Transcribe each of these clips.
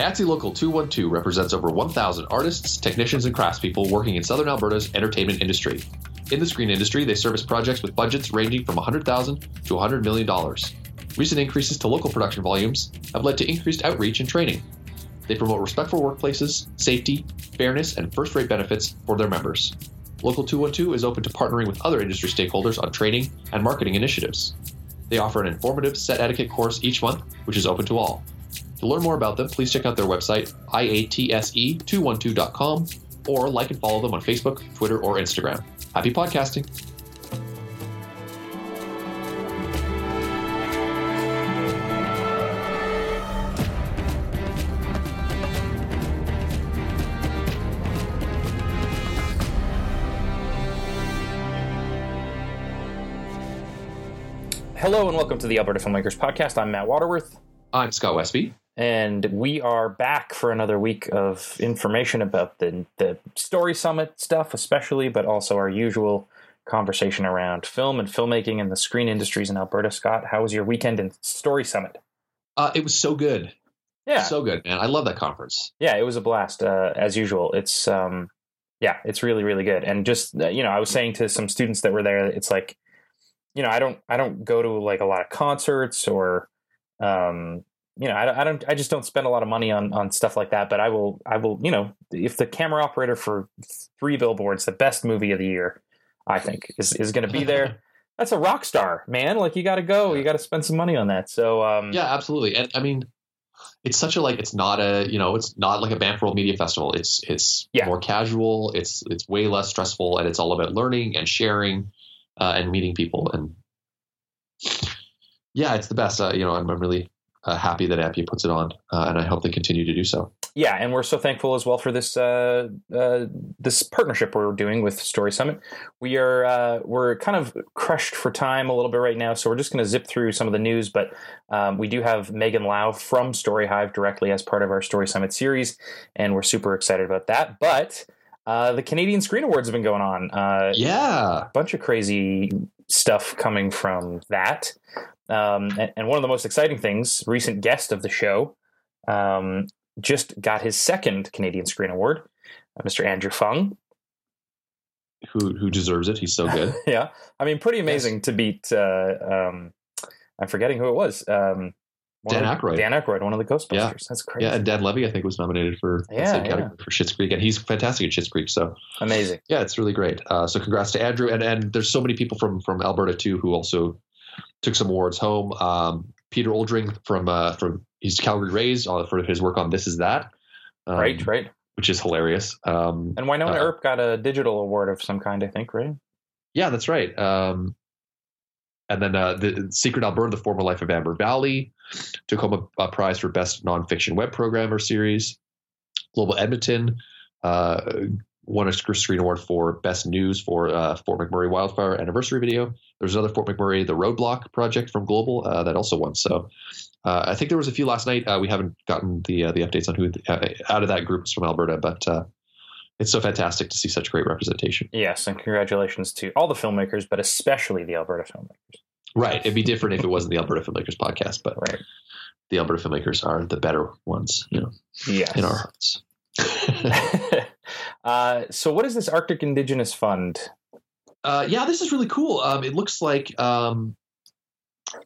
IATSE Local 212 represents over 1,000 artists, technicians, and craftspeople working in Southern Alberta's entertainment industry. In the screen industry, they service projects with budgets ranging from 100,000 to $100 million. Recent increases to local production volumes have led to increased outreach and training. They promote respectful workplaces, safety, fairness, and first rate benefits for their members. Local 212 is open to partnering with other industry stakeholders on training and marketing initiatives. They offer an informative set etiquette course each month, which is open to all. To learn more about them, please check out their website, iatse212.com, or like and follow them on Facebook, Twitter, or Instagram. Happy podcasting! Hello and welcome to the Alberta Filmmakers Podcast. I'm Matt Waterworth. I'm Scott Westby. And we are back for another week of information about the, the Story Summit stuff, especially, but also our usual conversation around film and filmmaking and the screen industries in Alberta. Scott, how was your weekend in Story Summit? Uh, it was so good. Yeah. So good, man. I love that conference. Yeah, it was a blast, uh, as usual. It's, um, yeah, it's really, really good. And just, uh, you know, I was saying to some students that were there, it's like, you know, I don't, I don't go to like a lot of concerts or, um, you know, I, I don't, I just don't spend a lot of money on, on stuff like that. But I will, I will, you know, if the camera operator for three billboards, the best movie of the year, I think is, is going to be there. That's a rock star, man. Like you got to go, you got to spend some money on that. So, um, yeah, absolutely. And I mean, it's such a like, it's not a, you know, it's not like a Banff World Media Festival. It's, it's Yeah. more casual. It's, it's way less stressful and it's all about learning and sharing uh, and meeting people. And yeah, it's the best. Uh, you know, I'm, I'm really uh, happy that Ampia puts it on uh, and I hope they continue to do so. yeah, and we're so thankful as well for this uh, uh, this partnership we're doing with Story Summit. We are uh, we're kind of crushed for time a little bit right now, so we're just going to zip through some of the news. But um, we do have Megan Lau from Story Hive directly as part of our Story Summit series, and we're super excited about that. But uh, the Canadian Screen Awards have been going on. Uh, Yeah. a bunch of crazy stuff coming from that. Um, and, and one of the most exciting things, recent guest of the show, um, just got his second Canadian Screen Award, uh, Mr. Andrew Phung. Who, who deserves it. He's so good. yeah, I mean, pretty amazing to beat. Uh, um, I'm forgetting who it was. Um, Dan Aykroyd. Dan Aykroyd, one of the Ghostbusters. Yeah. That's crazy. yeah. And Dan Levy, I think, was nominated for the Yeah, same yeah. category for Schitt's Creek. And he's fantastic at Schitt's Creek. So Amazing. yeah, it's really great. Uh, so congrats to Andrew, and and there's so many people from from Alberta too who also took some awards home. Um, Peter Oldring from uh, from he's Calgary raised uh, for his work on This Is That, um, right, right. which is hilarious. Um, And Wynonna uh, Earp got a digital award of some kind, I think, right? yeah, that's right. Um, and then uh, the Secret Alberta, the former life of Amber Valley, took home a, a prize for best nonfiction web programmer series. Global Edmonton uh, won a screen award for best news for uh, Fort McMurray wildfire anniversary video. There's another Fort McMurray the Roadblock project from Global uh, that also won. So uh, I think there was a few last night. Uh, we haven't gotten the uh, the updates on who uh, out of that group is from Alberta, but uh, it's so fantastic to see such great representation. Yes, and congratulations to all the filmmakers, but especially the Alberta filmmakers. Right. It'd be different if it wasn't the Alberta Filmmakers podcast, but Right. the Alberta Filmmakers are the better ones, you know, Yes. in our hearts. uh, so, what is this Arctic Indigenous Fund? uh, yeah, this is really cool. Um, it looks like um,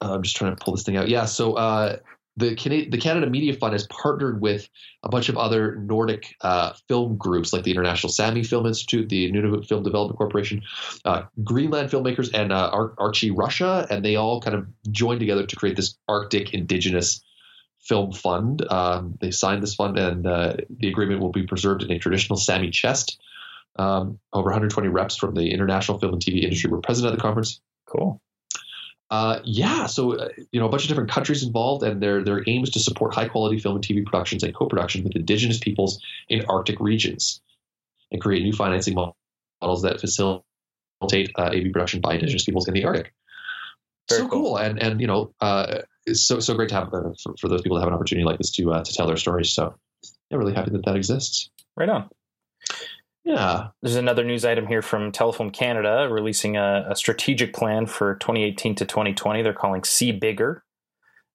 I'm just trying to pull this thing out. Yeah, so uh, the Canada, the Canada Media Fund has partnered with a bunch of other Nordic uh, film groups, like the International Sami Film Institute, the Nunavut Film Development Corporation, uh, Greenland filmmakers, and uh, Ar- Arctic Russia, and they all kind of joined together to create this Arctic Indigenous Film Fund. Um, they signed this fund, and uh, the agreement will be preserved in a traditional Sami chest. Um, over 120 reps from the international film and TV industry were present at the conference. Cool. Uh, yeah, so uh, you know a bunch of different countries involved, and their their aim is to support high quality film and TV productions and co-production with Indigenous peoples in Arctic regions, and create new financing models that facilitate uh, AV production by Indigenous peoples in the Arctic. Very so cool. cool. and and you know uh, it's so so great to have uh, for, for those people to have an opportunity like this to uh, to tell their stories. So yeah, really happy that that exists. Right on. Yeah, There's another news item here from Telefilm Canada releasing a, a strategic plan for 2018 to 2020. They're calling See Bigger.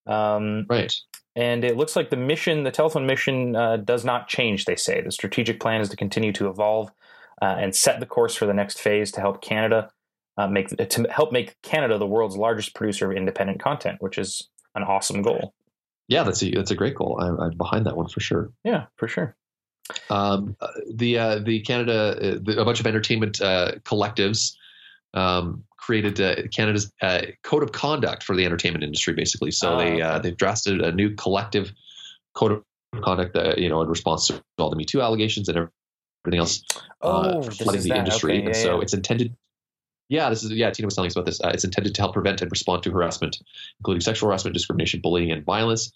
Um, right. and it looks like the mission, the Telefilm mission, uh, does not change. They say the strategic plan is to continue to evolve uh, and set the course for the next phase to help Canada uh, make to help make Canada the world's largest producer of independent content, which is an awesome goal. Yeah, that's a that's a great goal. I'm, I'm behind that one for sure. Yeah, for sure. Um, uh, the uh, the Canada uh, the, a bunch of entertainment uh, collectives um, created uh, Canada's uh, code of conduct for the entertainment industry, basically. So they uh, they've drafted a new collective code of conduct, uh, you know, in response to all the Me Too allegations and everything else uh, Oh, flooding the that. industry. Okay, and yeah, so yeah. it's intended. Yeah, this is yeah. Tina was telling us about this. Uh, it's intended to help prevent and respond to harassment, including sexual harassment, discrimination, bullying, and violence.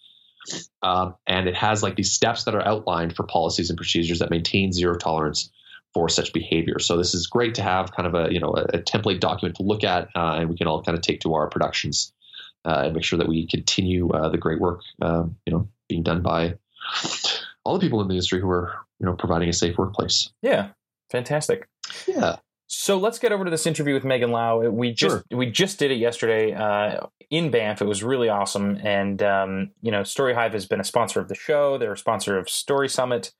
Um, and it has like these steps that are outlined for policies and procedures that maintain zero tolerance for such behavior. So this is great to have kind of a you know a, a template document to look at, uh, and we can all kind of take to our productions uh, and make sure that we continue uh, the great work um, you know being done by all the people in the industry who are you know providing a safe workplace. Yeah, fantastic. Yeah, So let's get over to this interview with Megan Lau. We just Sure. we just did it yesterday uh, in Banff. It was really awesome, and um, you know, Story Hive has been a sponsor of the show. They're a sponsor of Story Summit,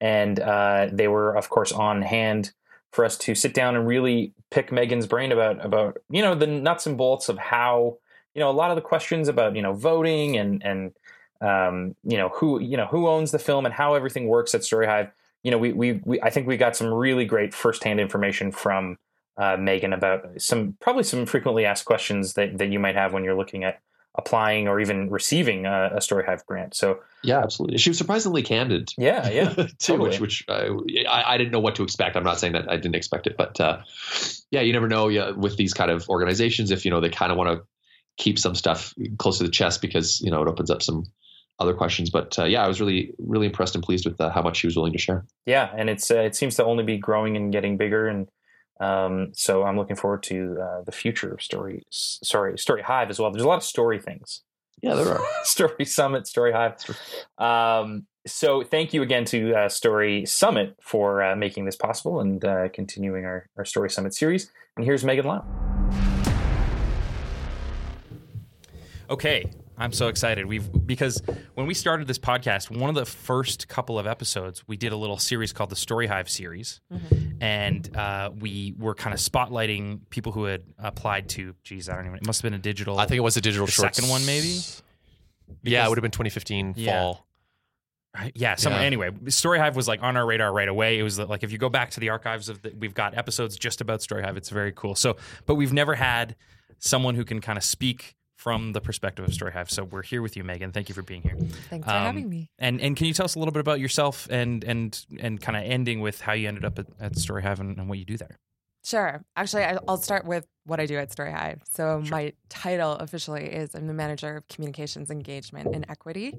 and uh, they were, of course, on hand for us to sit down and really pick Megan's brain about about you know the nuts and bolts of how you know a lot of the questions about you know voting and and um, you know who you know who owns the film and how everything works at Story Hive you know, we, we, we I think we got some really great firsthand information from uh, Megan about some probably some frequently asked questions that, that you might have when you're looking at applying or even receiving a, a Story Hive grant. So yeah, absolutely. She was surprisingly candid. yeah, yeah, too, totally. which which uh, I, I didn't know what to expect. I'm not saying that I didn't expect it, but uh, yeah, you never know. Yeah, with these kind of organizations, if you know they kind of want to keep some stuff close to the chest because you know it opens up some other questions. But uh, yeah, I was really really impressed and pleased with uh, how much she was willing to share. yeah, and it's uh, it seems to only be growing and getting bigger, and um, so I'm looking forward to uh, the future of Story. Sorry, Story Hive as well. There's a lot of story things. Yeah, there are. Story Summit, Story Hive. Um, so thank you again to uh, Story Summit for uh, making this possible and uh, continuing our, our Story Summit series. And here's Megan Lau. Okay, I'm so excited. We've because when we started this podcast, one of the first couple of episodes, we did a little series called the Story Hive series, and uh, we were kind of spotlighting people who had applied to. Geez, I don't even. It must have been a digital. I think it was a digital The second one, maybe? yeah, it would have been 2015 Yeah. fall. Right? Yeah. Somewhere. Yeah. Anyway, Story Hive was like on our radar right away. It was like if you go back to the archives of the, we've got episodes just about Story Hive. It's very cool. So, but we've never had someone who can kind of speak from the perspective of Story Hive. So we're here with you, Megan. Thank you for being here. Thanks for Um, having me. And and can you tell us a little bit about yourself and and and kind of ending with how you ended up at, at Story Hive and, and what you do there? Sure. Actually, I- I'll start with what I do at Story Hive. So, my title officially is I'm the manager of communications engagement and equity,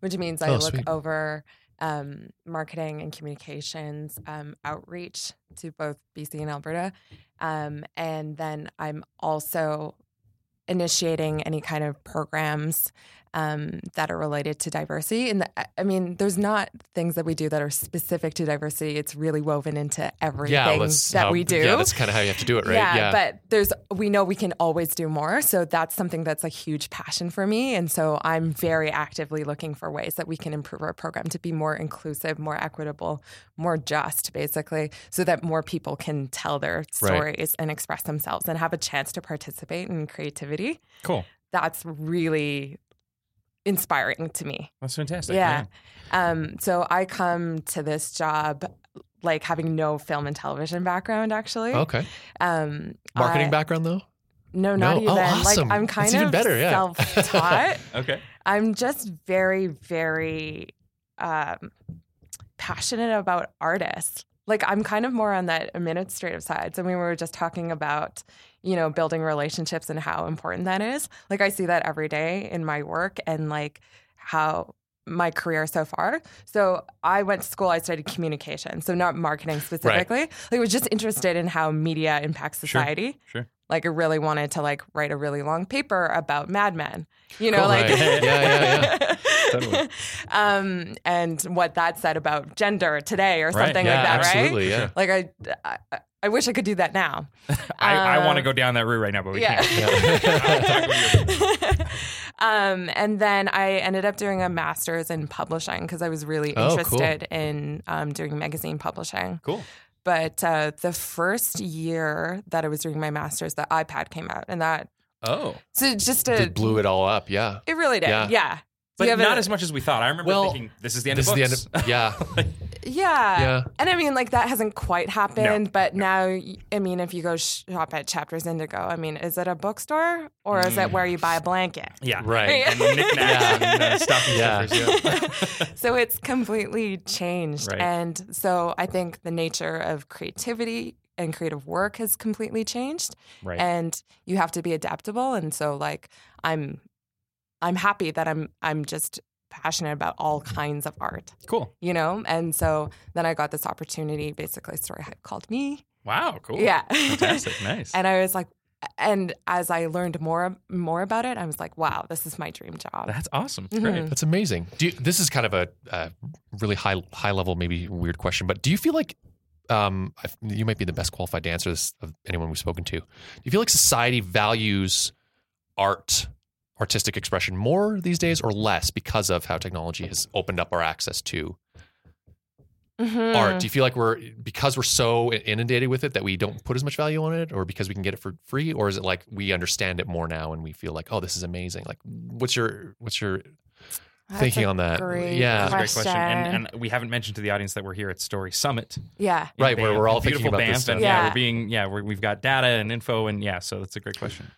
which means I Oh, look sweet. over um, marketing and communications um, outreach to both BC and Alberta. Um, and then I'm also initiating any kind of programs um, that are related to diversity. And the, I mean, there's not things that we do that are specific to diversity. It's really woven into everything Yeah, that how- we do. Yeah, that's kind of how you have to do it, right? Yeah, but there's we know we can always do more. So that's something that's a huge passion for me. And so I'm very actively looking for ways that we can improve our program to be more inclusive, more equitable, more just, basically, so that more people can tell their stories and express themselves and have a chance to participate in creativity. Cool. That's really inspiring to me. That's fantastic. Yeah. Um, so I come to this job like having no film and television background actually. okay. Um, Marketing I- background though. No, not No? even. Oh, Like awesome. I'm kind That's even of better, yeah. self-taught. Okay. I'm just very, very um, passionate about artists. Like I'm kind of more on that administrative side. So we were just talking about, you know, building relationships and how important that is. Like I see that every day in my work and like how my career so far. So I went to school, I studied communication. So not marketing specifically. Like I was just interested in how media impacts society. Sure. Like I really wanted to like write a really long paper about Mad Men. You know, Cool. like Right. Yeah, yeah, yeah. Totally. um, and what that said about gender today or Right. something yeah, like that, absolutely. right? Yeah. Like I, I, I wish I could do that now. I, I want to Uh, go down that route right now, but we yeah. can't. Um, and then I ended up doing a master's in publishing because I was really Oh, cool. interested in um, doing magazine publishing. Cool. But uh, the first year that I was doing my master's, the iPad came out, and that Oh, so just a It blew it all up. Yeah. It really did. Yeah. Yeah. But you have not a- as much as we thought. I remember Well, thinking this is the end This of is books. the end of yeah. Yeah. Yeah. And I mean, like that hasn't quite happened, No, but now, I mean, if you go shop at Chapters Indigo, I mean, is it a bookstore or is it where you buy a blanket? yeah, Right. And knickknacks and uh, stocking Yeah. stuffers. Yeah. so it's completely changed. Right. And so I think the nature of creativity and creative work has completely changed. right. And you have to be adaptable. And so like I'm I'm happy that I'm I'm just passionate about all kinds of art. cool. You know? And so then I got this opportunity, basically Story Hive called me. Wow. Cool. Yeah. Fantastic. Nice. and I was like and as I learned more more about it, I was like, wow, this is my dream job. That's awesome. Mhm. That's amazing. Do you, this is kind of a, a really high high level, maybe weird question, but do you feel like um, you might be the best qualified to answer this of anyone we've spoken to? Do you feel like society values art, artistic expression more these days, or less because of how technology has opened up our access to Mhm. art? Do you feel like we're because we're so inundated with it that we don't put as much value on it, or because we can get it for free, or is it like we understand it more now and we feel like, oh, this is amazing? Like, what's your what's your That's thinking a on that? great Yeah. That's a great question. question. And, and we haven't mentioned to the audience that we're here at Story Summit. Yeah. in Right, where we're all thinking beautiful about this stuff. and yeah, Yeah. we're being yeah, we're, we've got data and info, and yeah, so that's a great question.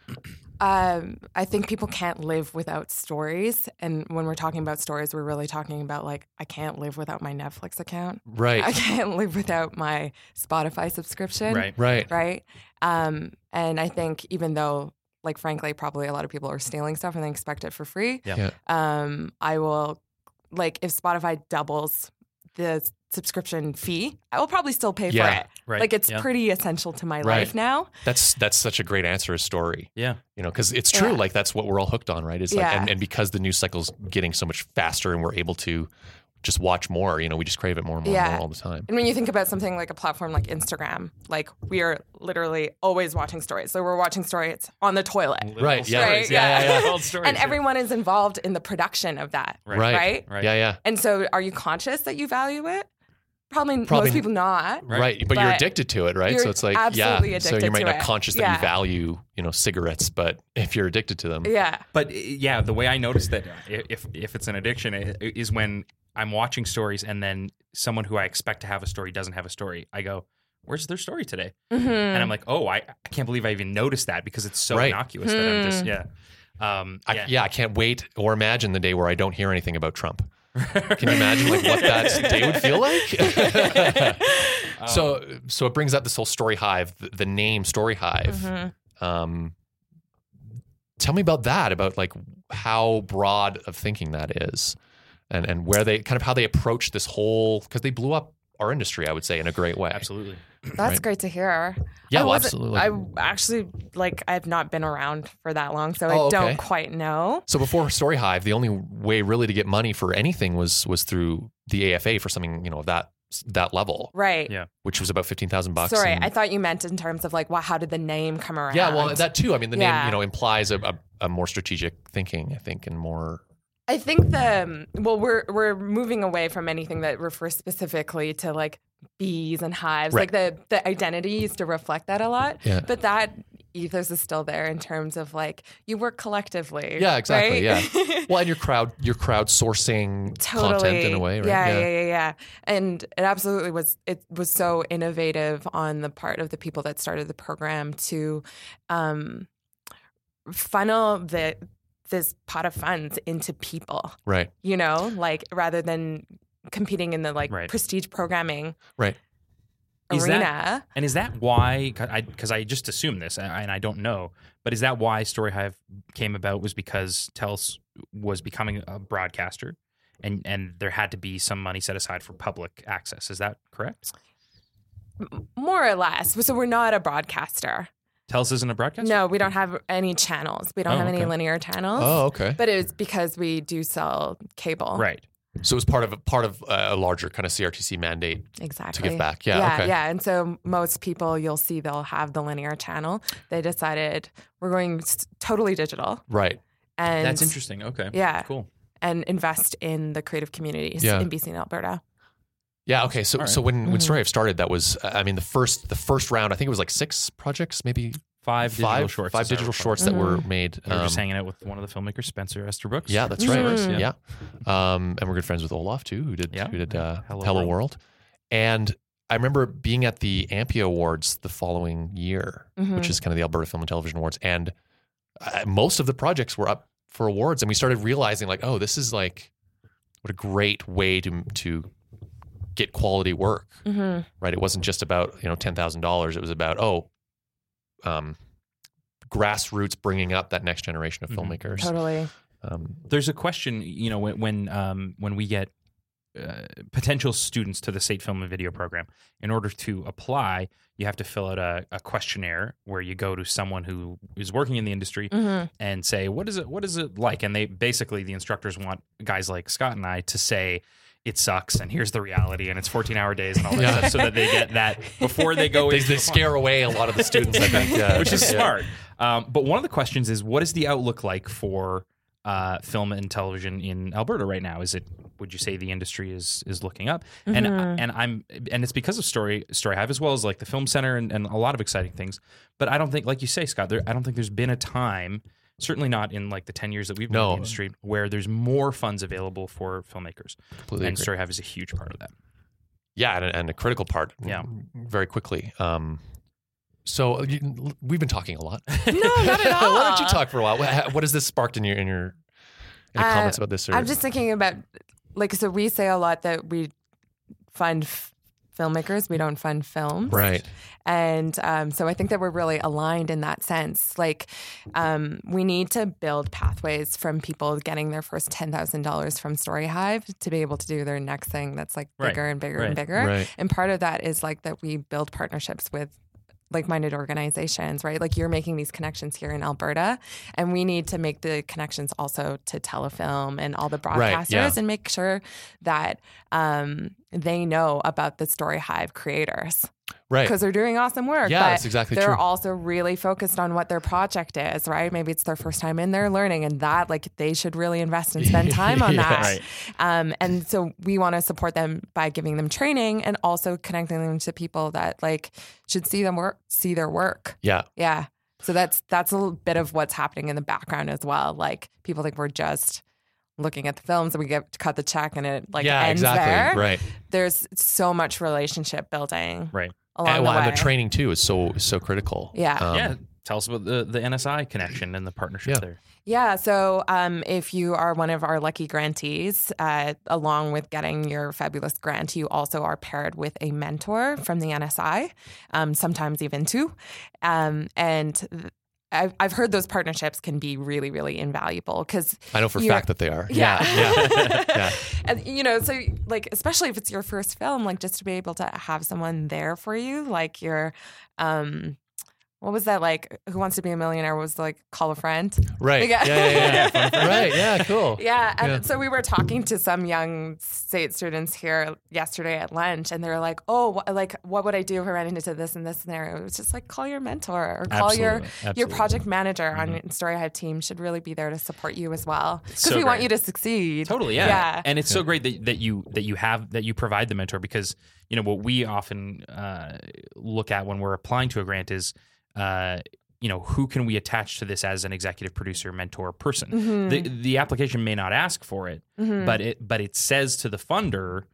Um, I think people can't live without stories. And when we're talking about stories, we're really talking about like, I can't live without my Netflix account. right? I can't live without my Spotify subscription. Right. Right. Right. Um, and I think even though, like, frankly, probably a lot of people are stealing stuff and they expect it for free. Yeah. Yeah. Um, I will, like, if Spotify doubles the subscription fee, I will probably still pay Yeah. for it. Right. Like, it's yeah. pretty essential to my Right. life now. That's that's such a great answer, a story. Yeah. You know, because it's true. Yeah. Like that's what we're all hooked on, right? It's like, Yeah. and, and because the news cycle's getting so much faster, and we're able to just watch more. You know, we just crave it more and more and more all the time. And when you think about something like a platform like Instagram, like we are literally always watching stories. So we're watching stories on the toilet. Little Right, yeah. stories. Right, yeah. yeah, yeah. Stories, And yeah. everyone is involved in the production of that. Right. Right. Right? Right. Yeah, yeah. And so are you conscious that you value it? Probably, Probably- most people not. Right. Right. But, you're addicted to it, right? you're So it's like, absolutely yeah. So you might not it. conscious that Yeah. you value, you know, cigarettes, but if you're addicted to them, Yeah. But uh, yeah, the way I notice that if if it's an addiction is when I'm watching stories and then someone who I expect to have a story doesn't have a story. I go, "Where's their story today?" Mhm. And I'm like, "Oh, I, I can't believe I even noticed that because it's so Right. innocuous that I'm just Hmm. yeah." Um, I, yeah. yeah. I can't wait or imagine the day where I don't hear anything about Trump. Can you imagine like what that day would feel like? so, so it brings up this whole story hive, the, the name story hive. Mhm. Um, tell me about that, about like how broad of thinking that is, and and where they kind of how they approach this whole because they blew up our industry, I would say, in a great way. Absolutely. That's Right. great to hear. Yeah, I well, absolutely. I actually like I've not been around for that long, so Oh, I okay. don't quite know. So before Story Hive, the only way really to get money for anything was was through the AFA for something you know of that that level, Right. Yeah. which was about fifteen thousand bucks. Sorry, and- I thought you meant in terms of like, well, how did the name come around? yeah, well, that too. I mean, the name you know implies a, a, a more strategic thinking, I think, and more. I think the um, well, we're we're moving away from anything that refers specifically to like bees and hives. Right. Like the the identity used to reflect that a lot, Yeah. but that ethos is still there in terms of like you work collectively. Yeah, exactly, right? Well, and your crowd, your crowdsourcing totally content in a way, right? Yeah, yeah, yeah, yeah. And it absolutely was. It was so innovative on the part of the people that started the program to um, funnel the this pot of funds into people. right. You know, like rather than competing in the like Right. prestige programming Right. Is arena. that- And is that why? Because I, just assume this, and I- don't know, but is that why Story Hive came about? Was because Telus was becoming a broadcaster, and and there had to be some money set aside for public access. Is that correct? more or less. So we're not a broadcaster. Telus isn't a broadcaster. No, we don't have any channels. We don't Oh, have any okay. linear channels. Oh, okay. But it's because we do sell cable. Right. So it was part of a part of uh, a larger kind of CRTC mandate Exactly. to give back. Yeah. yeah, okay. yeah. And so most people you'll see they'll have the linear channel. They decided we're going totally digital. Right. and That's interesting. Okay. Yeah. Cool. and invest in the creative communities Yeah. in BC and Alberta. Yeah. Okay. So All right. so when when Mhm. Story Hive started, that was I mean the first the first round. I think it was like six projects, maybe Five digital five shorts. five digital shorts that were Mhm. made. We were just um, hanging out with one of the filmmakers, Spencer Estabrooks. Yeah, that's right. Mhm. Yeah. Um, and we're good friends with Olaf too, who did Yeah. who did uh, Hello Hello, World. World. And I remember being at the Ampia Awards the following year, Mhm. which is kind of the Alberta Film and Television Awards, and uh, most of the projects were up for awards, and we started realizing like, oh, this is like what a great way to to get quality work, Mhm. right? It wasn't just about you know ten thousand dollars; it was about oh, um, grassroots bringing up that next generation of Mhm. filmmakers. Totally. Um, There's a question, you know, when when um, when we get uh, potential students to the SAIT film and video program, in order to apply, you have to fill out a, a questionnaire where you go to someone who is working in the industry hmm and say, "What is it? What is it like?" And they basically the instructors want guys like Scott and I to say. It sucks, and here's the reality, and it's 14 hour days, and all that Yeah. stuff, so that they get that before they go. they, into they the scare away a lot of the students, I think, yeah. which is Yeah. smart. Um, but one of the questions is, what is the outlook like for uh, film and television in Alberta right now? Is it would you say the industry is is looking up? And Mhm. and I'm and it's because of Story Story Hive as well as like the Film Center and, and a lot of exciting things. But I don't think, like you say, Scott, there, I don't think there's been a time. Certainly not in like the ten years that we've been in the industry, where there's more funds available for filmmakers, Completely and agree. Story Hive is a huge part of that. Yeah, and, and a critical part. Yeah. very quickly. Um, so you, we've been talking a lot. No, not at all. Why don't you talk for a while? What, what has this sparked in your in your any Uh, comments about this? Or, I'm just thinking about like so we say a lot that we fund f- filmmakers, we don't fund films. right. And um, so I think that we're really aligned in that sense. Like, um, we need to build pathways from people getting their first $10,000 from StoryHive to be able to do their next thing that's like Right. bigger and bigger Right. and bigger. Right. And part of that is like that we build partnerships with like minded organizations, right? Like you're making these connections here in Alberta, and we need to make the connections also to Telefilm and all the Right, broadcasters yeah. and make sure that um, they know about the Story Hive creators Right. because they're doing awesome work. Yeah, but that's exactly they're true. also really focused on what their project is, right? Maybe it's their first time in there learning, and that like they should really invest and spend time on Yeah. that. Right. Um, and so we want to support them by giving them training and also connecting them to people that like should see them work, see their work. Yeah. Yeah. So that's that's a little bit of what's happening in the background as well. Like people think we're just looking at the films and we get to cut the check and it like yeah. ends Exactly. there. Right. There's so much relationship building Right. along And, the well, way. and the training too is so so critical. Yeah. Um, yeah. Tell us about the, the NSI connection and the partnership Yeah. there. Yeah. So um, if you are one of our lucky grantees, uh, along with getting your fabulous grant, you also are paired with a mentor from the NSI, um, sometimes even two. Um, and th- I've, I've heard those partnerships can be really, really invaluable because I know for a fact that they are. Yeah. Yeah. yeah. and you know, so like especially if it's your first film, like just to be able to have someone there for you, like your um what was that like who wants to be a millionaire was like call a friend. Right. Yeah. Yeah. Yeah. Yeah, yeah. right. Yeah. Cool. Yeah. And Yeah. so we were talking to some young SAIT students here yesterday at lunch, and they were like, oh, wh- like, what would I do if I ran into this and this scenario? It was just like, call your mentor or call your Absolutely. your project manager on your Story Hive team should really be there to support you as well. Because so we want you to succeed. Totally, yeah. Yeah. And it's so great that, that you that you have that you provide the mentor because you know what we often uh, look at when we're applying to a grant is uh, you know who can we attach to this as an executive producer, mentor, person. Mhm. The the application may not ask for it, Mhm. but it but it says to the funder,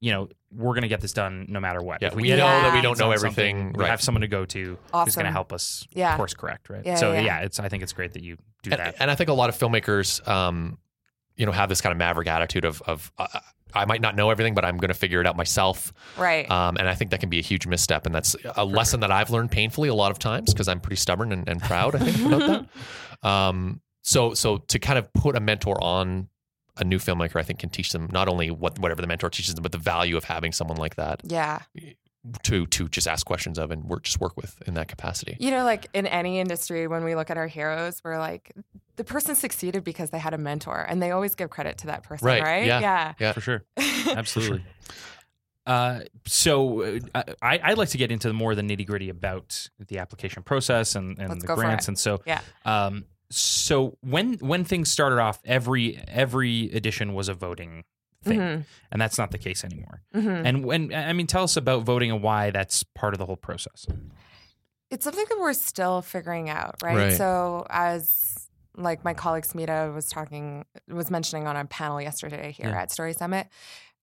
you know, we're going to get this done no matter what. Yeah. If We get know that we don't know something, everything. We Right. have someone to go to who's going to help us Yeah. course correct, right? Yeah, so yeah. yeah, it's I think it's great that you do and, that. and I think a lot of filmmakers, um, you know, have this kind of maverick attitude of, of uh, I might not know everything, but I'm going to figure it out myself. right. Um, and I think that can be a huge misstep. And that's a lesson that I've learned painfully a lot of times because I'm pretty stubborn and, and proud, I think, about that. Um, so, so to kind of put a mentor on a new filmmaker, I think can teach them not only what whatever the mentor teaches them, but the value of having someone like that yeah. To to just ask questions of and work just work with in that capacity. You know, like in any industry, when we look at our heroes, we're like, the person succeeded because they had a mentor, and they always give credit to that person, Right, right? yeah. Yeah. For sure. Absolutely. Uh, so uh, I, I'd like to get into more of the nitty gritty about the application process and, and Let's the grants. And so, Yeah. um, so when when things started off, every every edition was a voting thing, Mhm. and that's not the case anymore. Mhm. And when I mean, tell us about voting and why that's part of the whole process. It's something that we're still figuring out, right? Right. So as like my colleague Smita was talking was mentioning on a panel yesterday here Yeah. at Story Summit,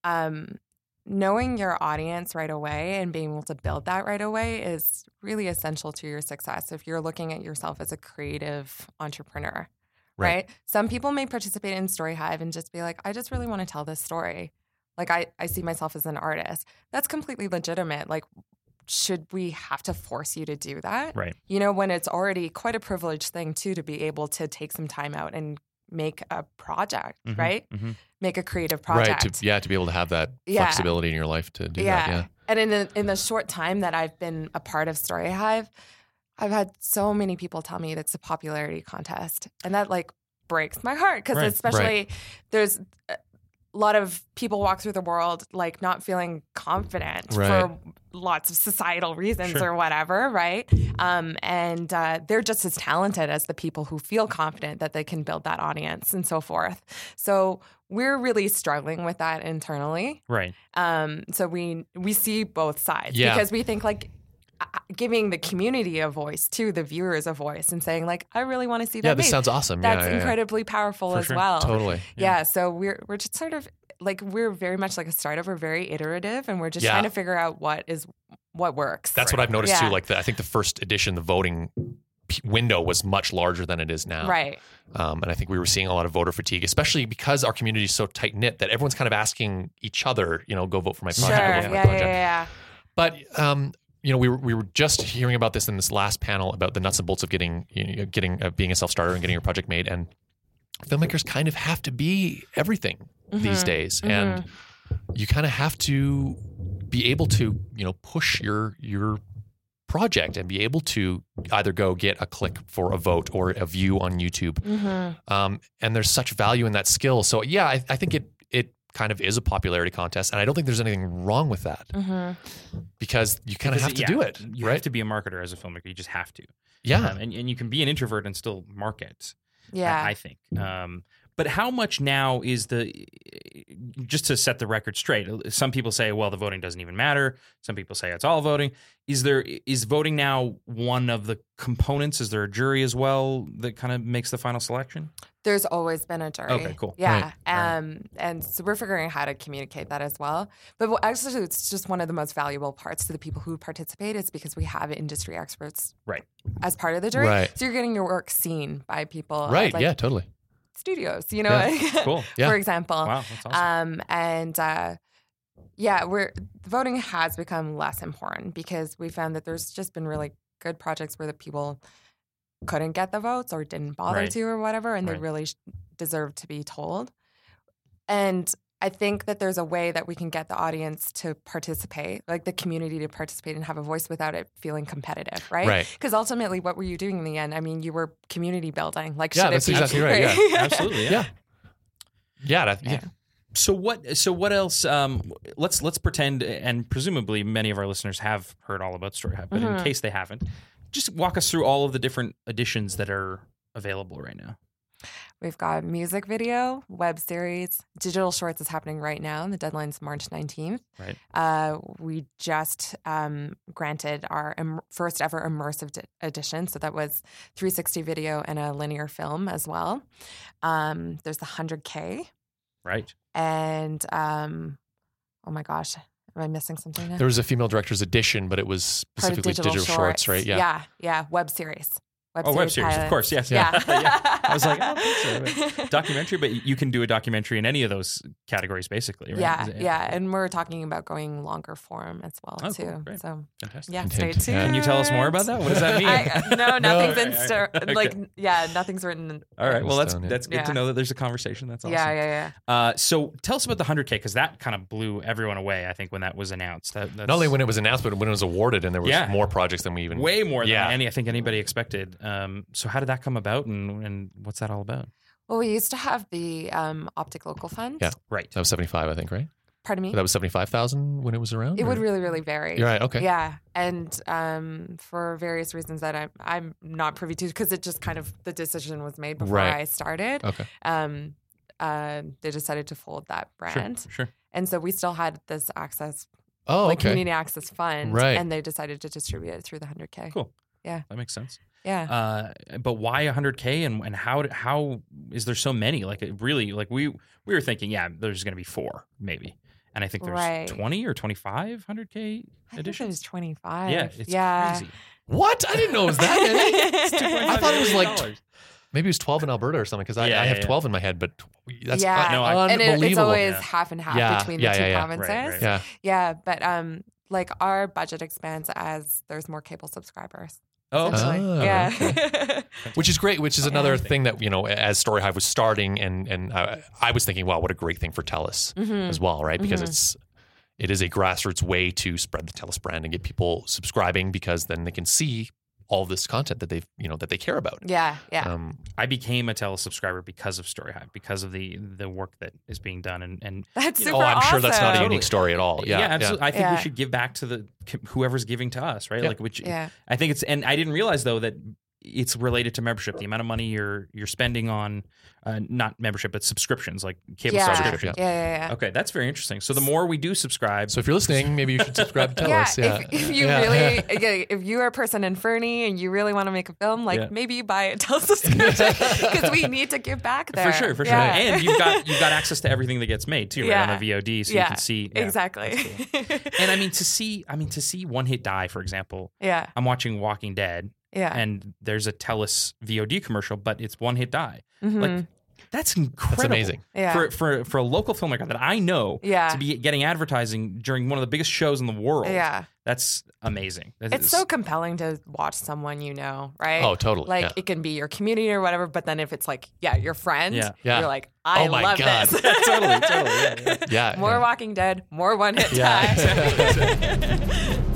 um, knowing your audience right away and being able to build that right away is really essential to your success if you're looking at yourself as a creative entrepreneur. Right. Right. Some people may participate in Story Hive and just be like, I just really want to tell this story. Like I, I see myself as an artist. That's completely legitimate. Like, should we have to force you to do that? Right. You know, when it's already quite a privileged thing too to be able to take some time out and make a project, Mhm, right? mhm. Make a creative project. Right. To, yeah. To be able to have that Yeah. flexibility in your life to do that. Yeah. And in the, in the short time that I've been a part of Story Hive, I've had so many people tell me that it's a popularity contest, and that like breaks my heart because Right, especially there's a lot of people walk through the world like not feeling confident Right. for lots of societal reasons Sure. or whatever, right? Um, and uh, they're just as talented as the people who feel confident that they can build that audience and so forth. So we're really struggling with that internally. Right. Um, so we we see both sides Yeah. because we think like giving the community a voice to the viewers a voice and saying like I really want to see that. Yeah. This made." sounds awesome. That's yeah, yeah, yeah. incredibly powerful For as sure. well. Totally. Yeah. So we're we're just sort of like we're very much like a startup. We're very iterative, and we're just Yeah. trying to figure out what is what works. That's what I've noticed Yeah. too. Like the, I think the first edition, the voting window was much larger than it is now. right. Um, and I think we were seeing a lot of voter fatigue, especially because our community is so tight knit that everyone's kind of asking each other, you know, go vote for my Sure. project, Yeah, go vote for my yeah, project. yeah, But um, you know, we were we were just hearing about this in this last panel about the nuts and bolts of getting you know, getting uh, being a self starter and getting your project made, and filmmakers kind of have to be everything these Mhm. days, and you kind of have to be able to you know push your your project and be able to either go get a click for a vote or a view on YouTube. Mm-hmm. Um, and there's such value in that skill. So yeah, I, I think it it kind of is a popularity contest, and I don't think there's anything wrong with that hmm because you kind of have to yeah, do it, You right? have to be a marketer as a filmmaker. You just have to. yeah, Um, and, and you can be an introvert and still market. I- Yeah. I, think. Um, but how much now is the just to set the record straight? Some people say, well, the voting doesn't even matter. Some people say it's all voting. Is there is voting now one of the components? Is there a jury as well that kind of makes the final selection? There's always been a jury. Okay, cool. Yeah. Right. Right. Um, and so we're figuring out how to communicate that as well. But what- actually, it's just one of the most valuable parts to the people who participate. It's because we have industry experts Right. as part of the jury. Right. So you're getting your work seen by people. right, like, yeah, totally. Studios, you know, Yeah. Cool. Yeah. for example. Wow, that's awesome. Um, and uh, yeah, we're voting has become less important because we found that there's just been really good projects where the people couldn't get the votes or didn't bother Right. to or whatever, and Right. they really sh- deserve to be told. And I think that there's a way that we can get the audience to participate, like the community to participate and have a voice without it feeling competitive, right? Right. Because ultimately, what were you doing in the end? I mean, you were community building. Like, Yeah, that's exactly right, yeah. Absolutely. Yeah. Yeah, that, yeah. Yeah. So what? So what else? Um, let's let's pretend, and presumably many of our listeners have heard all about Story Hive, but in Mhm. case they haven't, just walk us through all of the different editions that are available right now. We've got music video, web series, digital shorts is happening right now. and The deadline's March 19th. Right. Uh, we just um, granted our Im- first ever immersive di- edition. So that was 360 video and a linear film as well. Um, there's the 100K. Right. And um, oh my gosh, am I missing something now? There was a female director's edition, but it was specifically digital, shorts, right? Yeah. Yeah. Yeah. Web series. Oh, web series, of course. Yes. Yeah. yeah. I was like, I don't think so. documentary, but you can do a documentary in any of those categories, basically. Right? Yeah, Is it- yeah, and we're talking about going longer form as well Oh, cool. too. Great. So Fantastic. yeah, stay tuned. Yeah. Can you tell us more about that? What does that mean? I, no, nothing's in Okay. stir. Okay. Like yeah, nothing's written. all right. Well, that's that's good to know that there's a conversation. That's awesome. Yeah, yeah, yeah. Uh, so tell us about the 100K because that kind of blew everyone away. I think when that was announced. That, that's Not only when it was announced, but when it was awarded, and there was Yeah. more projects than we even. way more than Yeah. any I think anybody expected. Um, so how did that come about, and, and what's that all about? Well, we used to have the um, Optik Local Fund. Yeah. Right. That was seventy-five, I think, right? Pardon me. That was seventy five thousand when it was around. It would really, really vary. You're right. Okay. Yeah, and um, for various reasons that I'm I'm not privy to, because it just kind of the decision was made before Right. I started. Okay. Um, uh, they decided to fold that Sure, brand, sure. and so we still had this access, Oh, like okay. community access fund, Right. and they decided to distribute it through the hundred k. Cool. Yeah. That makes sense. Yeah. Uh, but why 100k and and how how is there so many? Like really like we we were thinking, yeah, there's going to be four maybe, and I think there's Right. 20 or 25 100k I think it was twenty five. Yeah, it's yeah. crazy. What? I didn't know it was that many. I thought it was like $2.5 maybe it was twelve in Alberta or something because I, Yeah, I yeah, have yeah. twelve in my head, but that's Yeah. un- No, I- and it, unbelievable. it's always Yeah. half and half Yeah, between yeah, the two yeah, yeah. Right, provinces. right. yeah. Yeah, but um, like our budget expands as there's more cable subscribers. Oh, okay. Ah, yeah. which is great. Which is another thing that you know, as Storyhive was starting, and and I, I was thinking, wow, what a great thing for TELUS Mhm. as well, right? Because Mhm. it's it is a grassroots way to spread the TELUS brand and get people subscribing because then they can see all this content that they've you know that they care about. Yeah, yeah. Um, I became a Telus subscriber because of StoryHive, because of the the work that is being done, and and That's you super know, oh, I'm sure that's not a awesome. unique story at all. Yeah, yeah, absolutely. I think we should give back to the whoever's giving to us, right? Yeah. Like which Yeah, I think it's, and I didn't realize though that it's related to membership. The amount of money you're you're spending on uh, not membership but subscriptions, like cable yeah. subscriptions. yeah, yeah, yeah. Okay, that's very interesting. So the more we do subscribe, So if you're listening, maybe you should subscribe to Yeah, TELUS. Yeah, if, if you Yeah. really, yeah, if you are a person in Fernie and you really want to make a film, like Yeah. maybe you buy a subscription because we need to give back there. for sure, for sure, Yeah. and you've got you've got access to everything that gets made too, right? Yeah. On the VOD, so Yeah, you can see yeah, exactly. cool. And I mean to see, I mean to see One Hit Die, for example. yeah, I'm watching Walking Dead, yeah. and there's a TELUS VOD commercial, but it's One Hit Die. Mhm. Like that's incredible. That's amazing. yeah, for for for a local filmmaker that I know yeah, to be getting advertising during one of the biggest shows in the world. yeah. that's amazing. That It's is- so compelling to watch someone you know, right? Oh, totally. Like yeah. it can be your community or whatever, but then if it's like, yeah, your friend, Yeah. Yeah. you're like, I Oh my love God. this. Yeah, totally, totally. Yeah, yeah. yeah, more yeah. Walking Dead, more One Hit Yeah. Die.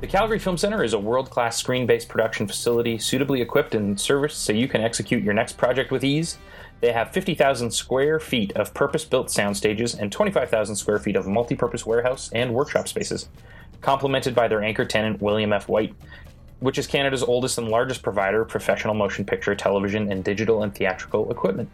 The Calgary Film Center is a world class screen based production facility suitably equipped and serviced so you can execute your next project with ease. They have 50,000 square feet of purpose built sound stages and 25,000 square feet of multi purpose warehouse and workshop spaces, complemented by their anchor tenant, William F. White, which is Canada's oldest and largest provider of professional motion picture, television, and digital and theatrical equipment.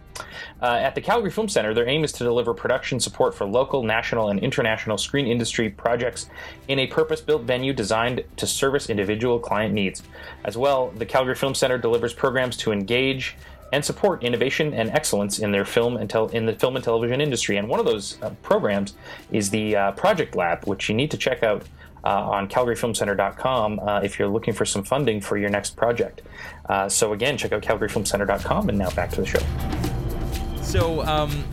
Uh, at the Calgary Film Center, their aim is to deliver production support for local, national, and international screen industry projects in a purpose built venue designed to service individual client needs. As well, the Calgary Film Center delivers programs to engage and support innovation and excellence in their film and tel- in the film and television industry. And one of those uh, programs is the uh, Project Lab, which you need to check out on calgaryfilmcenter.com uh, if you're looking for some funding for your next project. Uh, so again, check out calgaryfilmcenter.com. And now back to the show. So, um,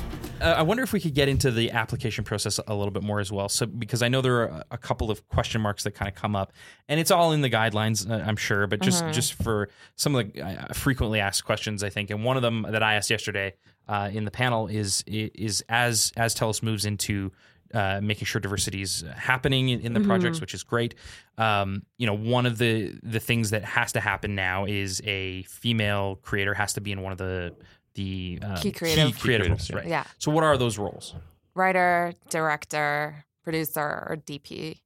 uh, I wonder if we could get into the application process a little bit more as well. So, because I know there are a couple of question marks that kind of come up, and it's all in the guidelines, uh, I'm sure. But just just for some of the uh, frequently asked questions, I think, and one of them that I asked yesterday uh, in the panel is is as as TELUS moves into uh, making sure diversity is happening in, in the projects, which is great. Um, you know, one of the the things that has to happen now is a female creator has to be in one of the the uh, Key creative. creative creatives, roles, yeah. right? yeah. So, what are those roles? Writer, director, producer, or DP.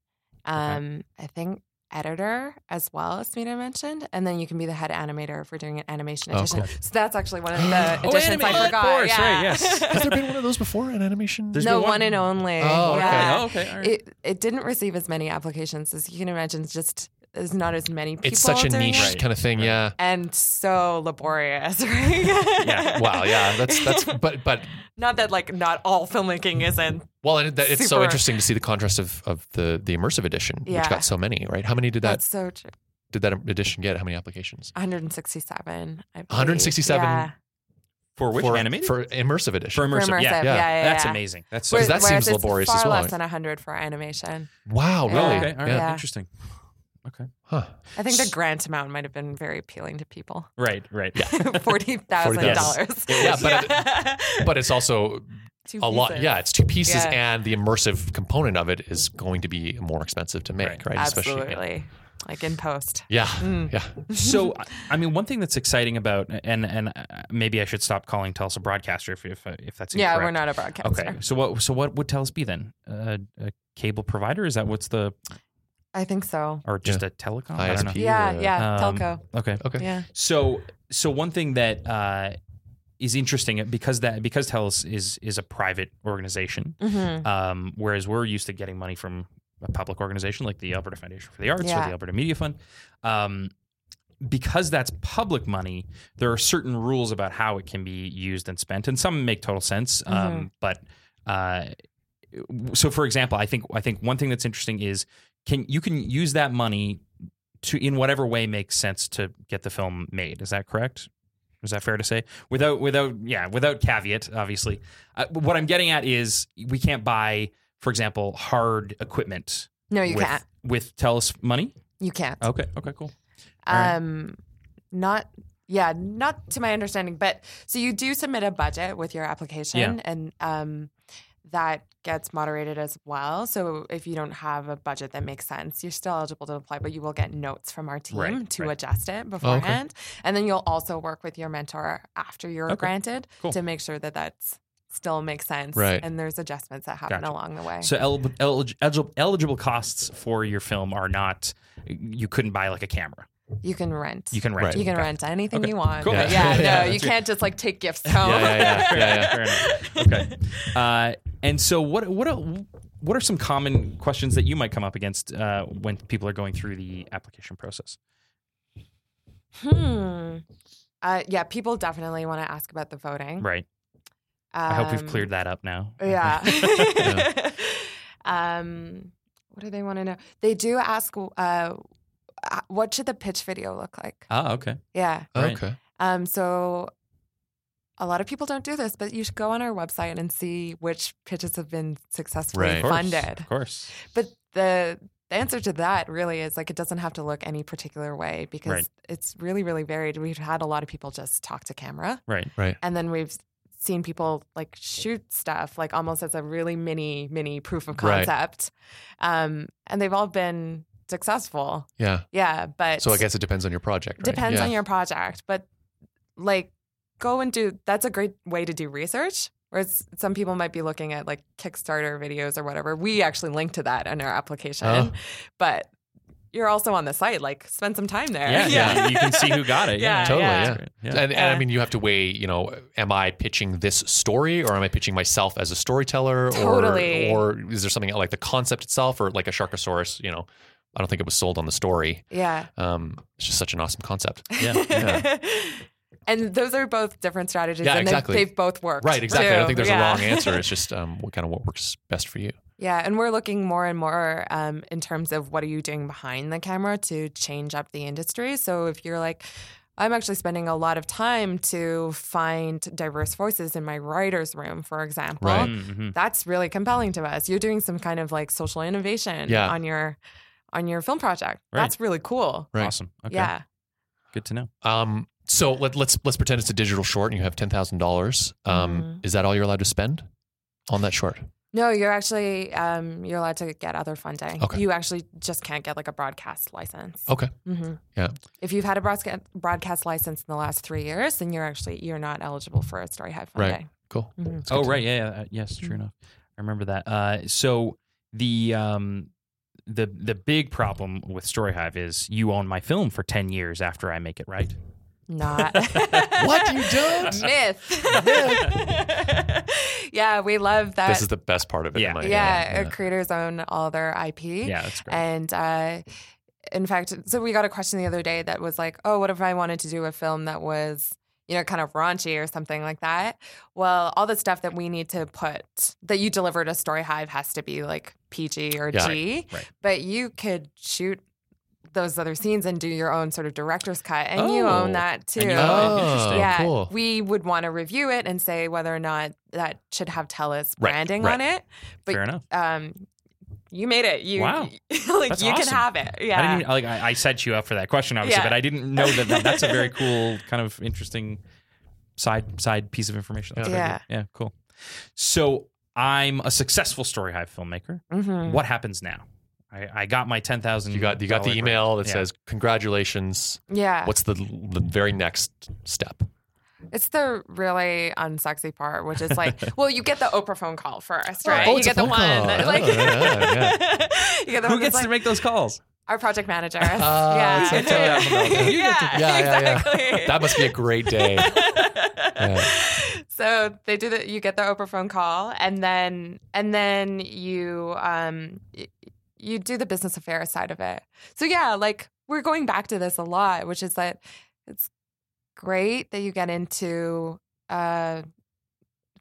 Um, I think editor as well as Smita mentioned, and then you can be the head animator if we're doing an animation Oh, edition. cool. So that's actually one of the Oh, additions animate- I of forgot. course, yeah. right, yes. Has there been one of those before in animation? There's no one- one and only. Oh, okay. Oh, okay, all right. It it didn't receive as many applications as you can imagine. It's Just there's not as many people. it's such a doing niche it. Right. kind of thing. Yeah. and so laborious, right? Yeah. Wow. Yeah. That's that's but but Not that like not all filmmaking isn't. well, and that, it's so interesting to see the contrast of of the the immersive edition, which got so many. Right? How many did that That's so true. did that edition get? How many applications? 167. 167. Yeah. For which for, animated? for immersive edition. For immersive, For immersive, yeah. yeah, yeah, That's yeah. amazing. That's so Whereas Whereas- that seems laborious far as well. less than 100 for animation. wow. Really? Yeah. okay. All right. Yeah. Yeah. Interesting. Okay. Huh. I think the grant amount might have been very appealing to people. Right. Right. Yeah. Forty thousand dollars. Yeah, but But it's also Two a lot. Yeah, it's two pieces, Yeah. and the immersive component of it is going to be more expensive to make, right? Especially. Absolutely. like in post. Yeah. Mm. Yeah. So, I- I mean, one thing that's exciting about, and and uh, maybe I should stop calling Telus a broadcaster if if, if that's Yeah, we're not a broadcaster. Okay, so what so what would Telus be then? Uh, a cable provider? Is that what's the I think so. or just a telecom? I don't know. ISP. Yeah, uh, yeah, Um, telco. Okay, Okay. Yeah. So so one thing that uh, is interesting because that because Telus is is a private organization, hmm um, whereas we're used to getting money from a public organization like the Alberta Foundation for the Arts or Yeah. the Alberta Media Fund. Um, because that's public money, there are certain rules about how it can be used and spent, and some make total sense. Um, Mhm. but uh, so, for example, I think I think one thing that's interesting is can you can use that money to in whatever way makes sense to get the film made. Is that correct? Is that fair to say? Without without yeah without caveat, obviously. Uh, what I'm getting at is we can't buy, for example, hard equipment. No, you with, can't. with Telus money. You can't. Okay. Okay. Cool. right. Um, not yeah, not to my understanding, but so you do submit a budget with your application, Yeah. and um, that gets moderated as well. So if you don't have a budget that makes sense, you're still eligible to apply, but you will get notes from our team Right, to right. adjust it beforehand, and then you'll also work with your mentor after you're Okay, granted cool. to make sure that that's still makes sense, Right. And there's adjustments that happen Gotcha. along the way. So eligible, eligible eligible costs for your film are not. You couldn't buy like a camera. you can rent. You can rent. Right. You can Okay. rent anything Okay. you want. Cool. Yeah. yeah, no, Yeah, you can't just like take gifts home. Yeah, yeah, yeah. Yeah, enough. Okay. Uh, and so, what what are, what are some common questions that you might come up against uh, when people are going through the application process? Hmm. Uh, yeah, people definitely want to ask about the voting. Right. I hope we've Um, cleared that up now. Yeah. Yeah. um, what do they want to know? They do ask, uh, uh, what should the pitch video look like? Ah, okay. Yeah. yeah. Right. Okay. Um, so a lot of people don't do this, but you should go on our website and see which pitches have been successfully Right. Funded. Of course. But the the answer to that really is like it doesn't have to look any particular way because Right. it's really really varied. We've had a lot of people just talk to camera, Right. Right. And then we've seen people like shoot stuff like almost as a really mini mini proof of Right. concept, um, and they've all been successful. Yeah. Yeah, but So I guess it depends on your project. Right? depends yeah. on your project, but like go and do that's a great way to do research. Whereas some people might be looking at like Kickstarter videos or whatever. We actually link to that in our application, Oh. but you're also on the site. Like spend some time there. Yeah, yeah. You can see who got it. Yeah, Yeah, Totally, yeah. yeah. And, and I mean, you have to weigh, you know, am I pitching this story or am I pitching myself as a storyteller? Totally. Or, or is there something like the concept itself or like a Sharkosaurus, you know, I don't think it was sold on the story. Yeah. Um, it's just such an awesome concept. Yeah, yeah. and those are both different strategies. Yeah, and exactly. they've, they've both worked. Right, exactly. I don't think there's Yeah. a wrong answer. It's just um, what kind of what works best for you. Yeah, and we're looking more and more um, in terms of what are you doing behind the camera to change up the industry. So if you're like, I'm actually spending a lot of time to find diverse voices in my writer's room, for example. Right. Mhm. That's really compelling to us. You're doing some kind of like social innovation Yeah. on your on your film project. Right. That's really cool. Right. Awesome. Okay. Yeah. Good to know. Um, so let, let's let's pretend it's a digital short and you have ten thousand dollars. Um, Mhm. Is that all you're allowed to spend on that short? No, you're actually um, you're allowed to get other funding. Okay. You actually just can't get like a broadcast license. Okay. hmm Yeah. If you've had a broadcast broadcast license in the last three years, then you're actually you're not eligible for a Story Hive Right. funding. Cool. Mhm. Oh, right. Yeah. yeah. uh, Yes. Mm-hmm. True enough. I remember that. Uh, so the um, the the big problem with Storyhive is you own my film for ten years after I make it. Right. Not What? You don't? myth. yeah, we love that. This is the best part of it. Yeah. in my- yeah, uh, creators own all their IP. Yeah. That's great. And uh, in fact, so we got a question the other day that was like, oh, what if I wanted to do a film that was, you know, kind of raunchy or something like that? Well, all the stuff that we need to put that you deliver to Story Hive has to be like PG or Yeah. G. Right, right. But you could shoot those other scenes and do your own sort of director's cut, and you Oh. own that too. And you own. Oh, Interesting. yeah, cool. we would want to review it and say whether or not that should have Telus Right, branding right. on it. But Fair enough. um, you made it. You Wow. like That's you can have it. Yeah. I didn't like I, I set you up for that question, obviously, Yeah. but I didn't know that, that that's a very cool, kind of interesting side side piece of information. That's Yeah. good. yeah, cool. So I'm a successful Story Hive filmmaker. Mhm. What happens now? I, I got my ten thousand. You got you got the email that Yeah. says congratulations. Yeah. What's the the very next step? It's the really unsexy part, which is like, well, you get the Oprah phone call first, right? oh, you get the phone one, call. that, Oh, like, yeah, you get the Who one that's gets to like, make those calls? our project manager. Ah, yeah, so tell them that. You get to- yeah, Yeah, yeah, yeah. exactly. That must be a great day. So they do the you get the Oprah phone call and then and then you um y- you do the business affairs side of it. So yeah, like we're going back to this a lot, which is that it's great that you get into uh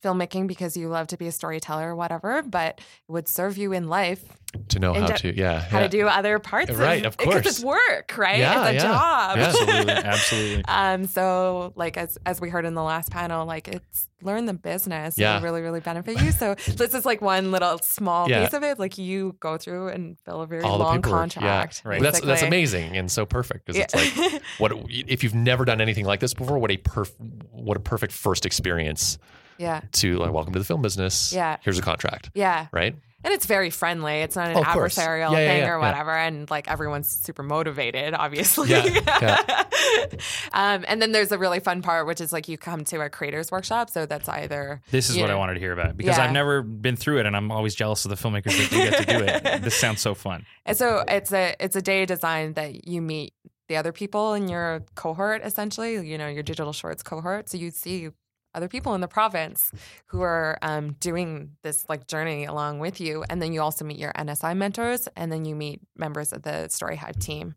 filmmaking because you love to be a storyteller or whatever, but it would serve you in life To know how to, yeah, how yeah. to do other parts Right, of because course. it's work, right? Yeah, it's a yeah, job. yeah. Absolutely, absolutely. Um, so like as as we heard in the last panel, like it's learn the business. Yeah. Really, really benefit you. So this is like one little small piece of it. Like you go through and fill a very All long contract. Yeah, Well, that's that's amazing and so perfect because Yeah. it's like what if you've never done anything like this before? What a perf- what a perfect first experience yeah. to like welcome to the film business. Yeah. here's a contract, Yeah. right? And it's very friendly. It's not an Oh, adversarial Yeah, yeah, thing yeah, or yeah. whatever. And like everyone's super motivated, obviously. Yeah, um, and then there's a really fun part, which is like you come to a creators workshop. So that's either This is you what I wanted to hear about because Yeah. I've never been through it, and I'm always jealous of the filmmakers that do get to do it. This sounds so fun. And so it's a it's a day designed that you meet the other people in your cohort, essentially, you know, your digital shorts cohort. So you see other people in the province who are um, doing this like journey along with you, and then you also meet your NSI mentors, and then you meet members of the Story Hive team.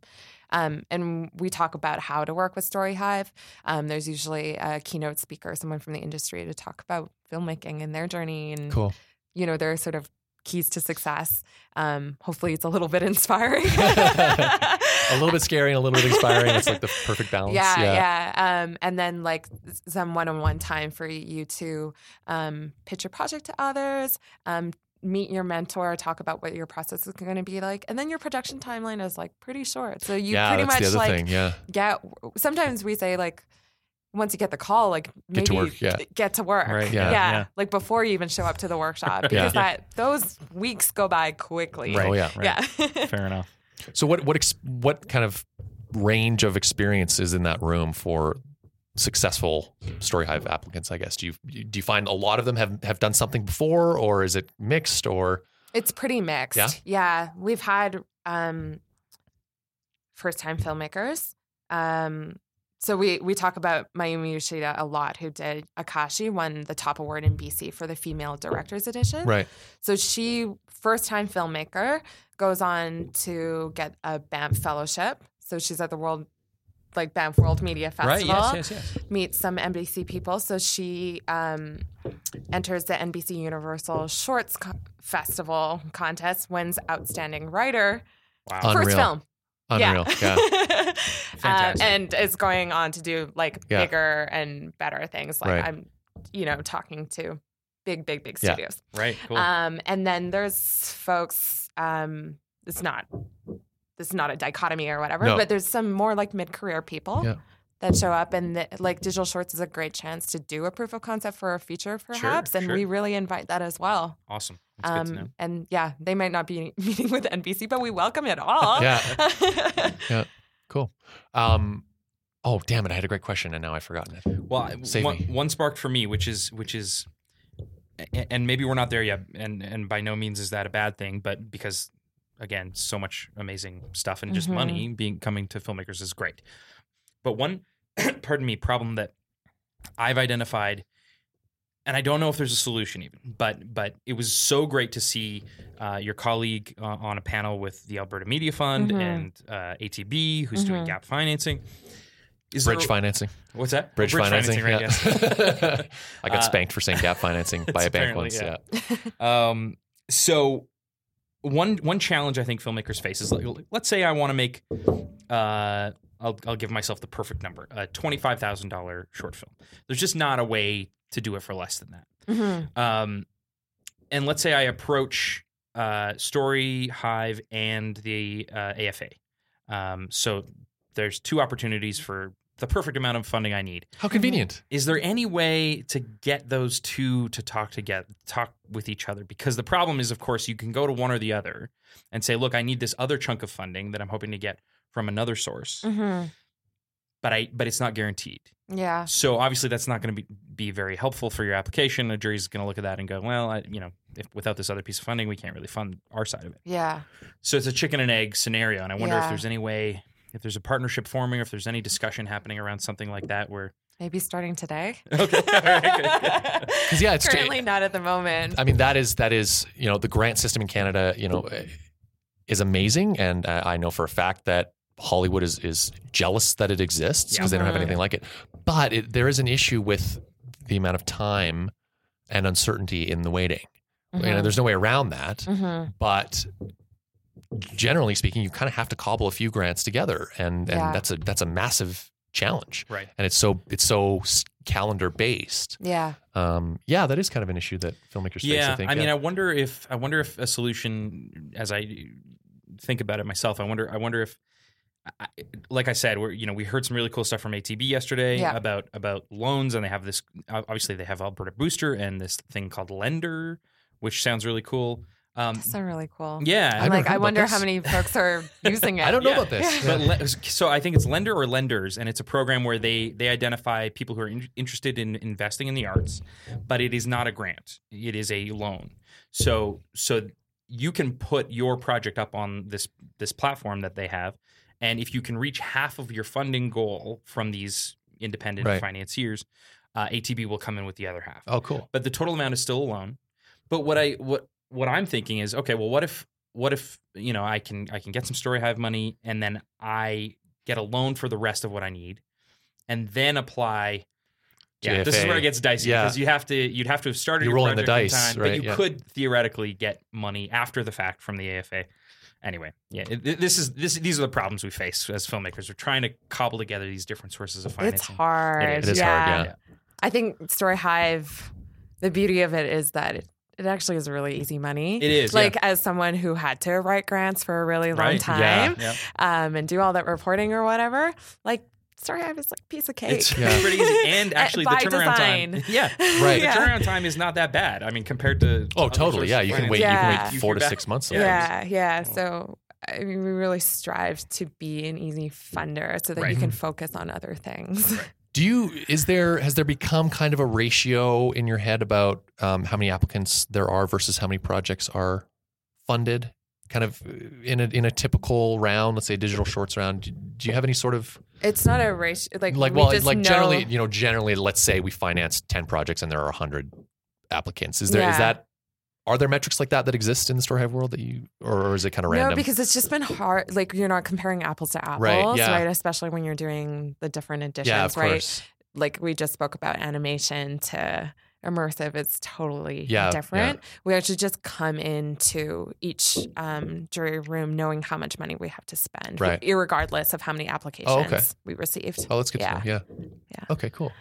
Um, and we talk about how to work with Story Hive. Um, there's usually a keynote speaker, someone from the industry, to talk about filmmaking and their journey and Cool. you know, their sort of keys to success. Um, hopefully, it's a little bit inspiring. a little bit scary and a little bit inspiring. It's like the perfect balance. Yeah, yeah. Um, and then like some one-on-one time for you to um, pitch your project to others, um, meet your mentor, talk about what your process is going to be like, and then your production timeline is like pretty short. So you yeah, pretty much the other like thing. Yeah, get. Sometimes we say like. Once you get the call, like maybe Get to work, yeah. get to work, Right, yeah, yeah. like before you even show up to the workshop, because that those weeks go by quickly. Right. Oh, yeah. right. Yeah. Fair enough. So what what ex- what kind of range of experience is in that room for successful Story Hive applicants? I guess do you do you find a lot of them have have done something before, or is it mixed? Or It's pretty mixed. Yeah? Yeah. We've had um, first time filmmakers. Um, so we we talk about Mayumi Yoshida a lot, who did Akashi, won the top award in BC for the female directors edition. right? So she first time filmmaker goes on to get a Banff fellowship. So she's at the World like Banff World Media Festival Right. Yes. Yes. Yes. meet some NBC people. So she um, enters the NBC Universal Shorts Co- Festival contest, wins Outstanding Writer, Wow. Unreal. first film. Unreal. Yeah. um, Fantastic. and is going on to do like Yeah. bigger and better things. Like Right. I'm, you know, talking to big, big, big Yeah. studios. Right. Cool. Um, and then there's folks. Um, it's not. This is not a dichotomy or whatever, No. but there's some more like mid-career people Yeah. That show up, and the, like digital shorts is a great chance to do a proof of concept for a feature, perhaps, and sure. we really invite that as well. awesome. That's good to know. Um, and yeah, they might not be meeting with NBC, but we welcome it all. Yeah. yeah Cool. Um, oh damn it! I had a great question and now I've forgotten it. Well, Save one, me. one sparked for me, which is which is, and maybe we're not there yet, and and by no means is that a bad thing, but because again, so much amazing stuff and just Mhm. money being coming to filmmakers is great. But one, pardon me, problem that I've identified, and I don't know if there's a solution even, but but it was so great to see uh, your colleague uh, on a panel with the Alberta Media Fund Mhm. and uh, ATB, who's doing Mhm. gap financing. Is Bridge there- financing. What's that? Bridge, Oh, financing. right? yeah. Yes. I got Uh, spanked for saying gap financing by a bank once. yeah. Yeah. Um, so one one challenge I think filmmakers face is like, let's say I want to make uh, I'll I'll give myself the perfect number a twenty five thousand dollar short film. There's just not a way to do it for less than that. Mhm. Um, and let's say I approach uh, Story Hive and the uh, AFA. Um, so there's two opportunities for the perfect amount of funding I need. How convenient. Is there any way to get those two to talk together, talk with each other? Because the problem is, of course, you can go to one or the other and say, "Look, I need this other chunk of funding that I'm hoping to get from another source, hmm but I but it's not guaranteed." Yeah. So obviously, that's not going to be be very helpful for your application. A jury's going to look at that and go, "Well, I, you know, if without this other piece of funding, we can't really fund our side of it." Yeah. So it's a chicken and egg scenario, and I wonder if there's any way, if there's a partnership forming, or if there's any discussion happening around something like that, where Maybe starting today. okay, all right, good, good. Because yeah, it's Currently not at the moment. I mean, that is that is you know the grant system in Canada, you know, is amazing, and uh, I know for a fact that Hollywood is is jealous that it exists because they don't have anything like it. But it, there is an issue with the amount of time and uncertainty in the waiting. You know, Mhm. there's no way around that. Mhm. But generally speaking, you kind of have to cobble a few grants together, and and Yeah. that's a that's a massive challenge. right. And it's so it's so calendar based. Yeah. Um, yeah, that is kind of an issue that filmmakers face. Yeah, I think. I mean, yeah. I wonder if I wonder if a solution, as I think about it myself, I wonder, I wonder if, I, like I said, we're you know we heard some really cool stuff from ATB yesterday Yeah. about about loans, and they have this obviously they have Alberta Booster and this thing called Lender, which sounds really cool. Um, That's so really cool. yeah, I've I'm like, I wonder this. how many folks are using it. I don't know Yeah. about this. but le- so I think it's lender or lenders, and it's a program where they they identify people who are in, interested in investing in the arts, but it is not a grant; it is a loan. So so you can put your project up on this this platform that they have, and if you can reach half of your funding goal from these independent Right. financiers, uh, ATB will come in with the other half oh, cool. but the total amount is still a loan. But what I what what I'm thinking is, okay, well, what if what if you know I can I can get some Story Hive money and then I get a loan for the rest of what I need, and then apply. Yeah, this is where it gets dicey Yeah. because you have to you'd have to have started You're your rolling the dice, time, right, but you yeah. could theoretically get money after the fact from the AFA. Anyway, yeah, it- this is this these are the problems we face as filmmakers. We're trying to cobble together these different sources of financing. It's hard. It is yeah. hard, yeah. I think Story Hive, the beauty of it is that it, it actually is really easy money. It is, yeah. Like as someone who had to write grants for a really long Right. time Yeah. um, and do all that reporting or whatever, like Story Hive is like a piece of cake. It's Yeah. pretty easy, and Uh, actually the by turnaround time, yeah, Right. Yeah. The turnaround time is not that bad. I mean, compared to Oh, totally. Yeah, you can wait. financing. You can Yeah. wait four to Feedback. six months. Yeah. Yeah, yeah. So I mean, we really strive to be an easy funder so that Right. you can focus on other things. Do you? Is there? Has there become kind of a ratio in your head about um, how many applicants there are versus how many projects are funded? Kind of in a in a typical round, let's say digital shorts round. Do, do you have any sort of It's not a ratio. Like, like we well just like know- generally you know generally let's say we finance 10 projects and there are 100 applicants is there is Yeah. that are there metrics like that that exist in the story hive world that you or, is it kind of random No, because it's just been hard. Like you're not comparing apples to apples, Right, right? Especially when you're doing the different editions, yeah of right? course Like we just spoke about animation to immersive. It's totally Yeah, different. We actually just come into each um, jury room knowing how much money we have to spend, Right. irregardless of how many applications Oh, okay. we received. oh that's good Yeah. to know yeah Yeah. okay cool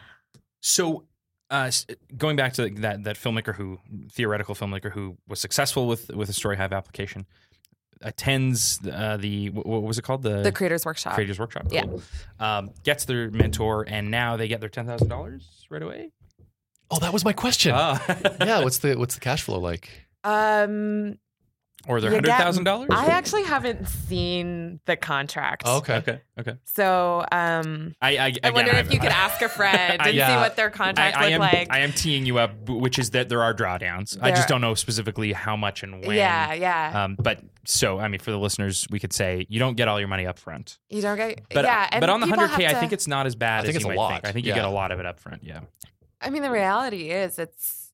So, uh, going back to that that filmmaker who theoretical filmmaker who was successful with with a Story Hive application attends uh, the what was it called the, The Creators Workshop. Creators Workshop. Yeah. Cool. Um, gets their mentor, and now they get their ten thousand dollars right away. Oh that was my question Ah. yeah what's the what's the cash flow like Um, or their You hundred get- thousand dollars. I actually haven't seen the contract. oh, okay Okay. Okay. So um, I I, I wonder if I'm- you could ask a friend I- and yeah. see what their contract I look am like. I am teeing you up, which is that there are drawdowns. I just don't know specifically how much and when. yeah, yeah. Um, but so I mean, for the listeners, we could say you don't get all your money up front. you don't get. But yeah, and but on the hundred k, I think it's not as bad I think as it's you a might lot. think. I think you get a lot of it up front. Yeah. I mean, the mm. reality is, it's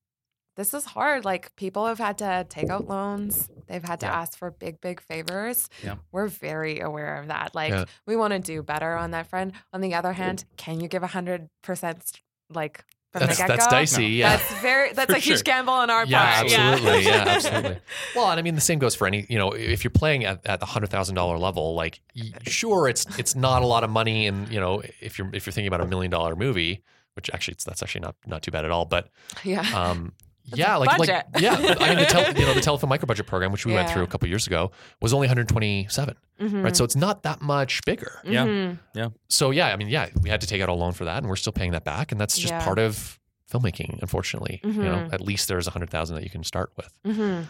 this is hard. Like people have had to take out loans. They've had to Yeah. ask for big, big favors. Yeah. We're very aware of that. Like Yeah. we want to do better on that front. On the other hand, can you give a hundred percent like from that's the get that's dicey yeah That's very. That's For a huge sure. gamble on our Yeah, part. absolutely. Yeah, absolutely. Well, and I mean, the same goes for any. You know, if you're playing at, at the hundred thousand dollar level, like sure, it's it's not a lot of money, and you know, if you're if you're thinking about a million dollar movie, which actually it's, that's actually not not too bad at all. But yeah. um, yeah, like like yeah. I mean, the tel- you know the telefilm micro budget program, which we went through a couple years ago, was only 127, Mhm. right? So it's not that much bigger. Yeah. Mhm. So yeah, I mean, yeah, we had to take out a loan for that, and we're still paying that back, and that's just Yeah. part of filmmaking. Unfortunately, you know, Mhm. at least there's a hundred thousand that you can start with. Mhm.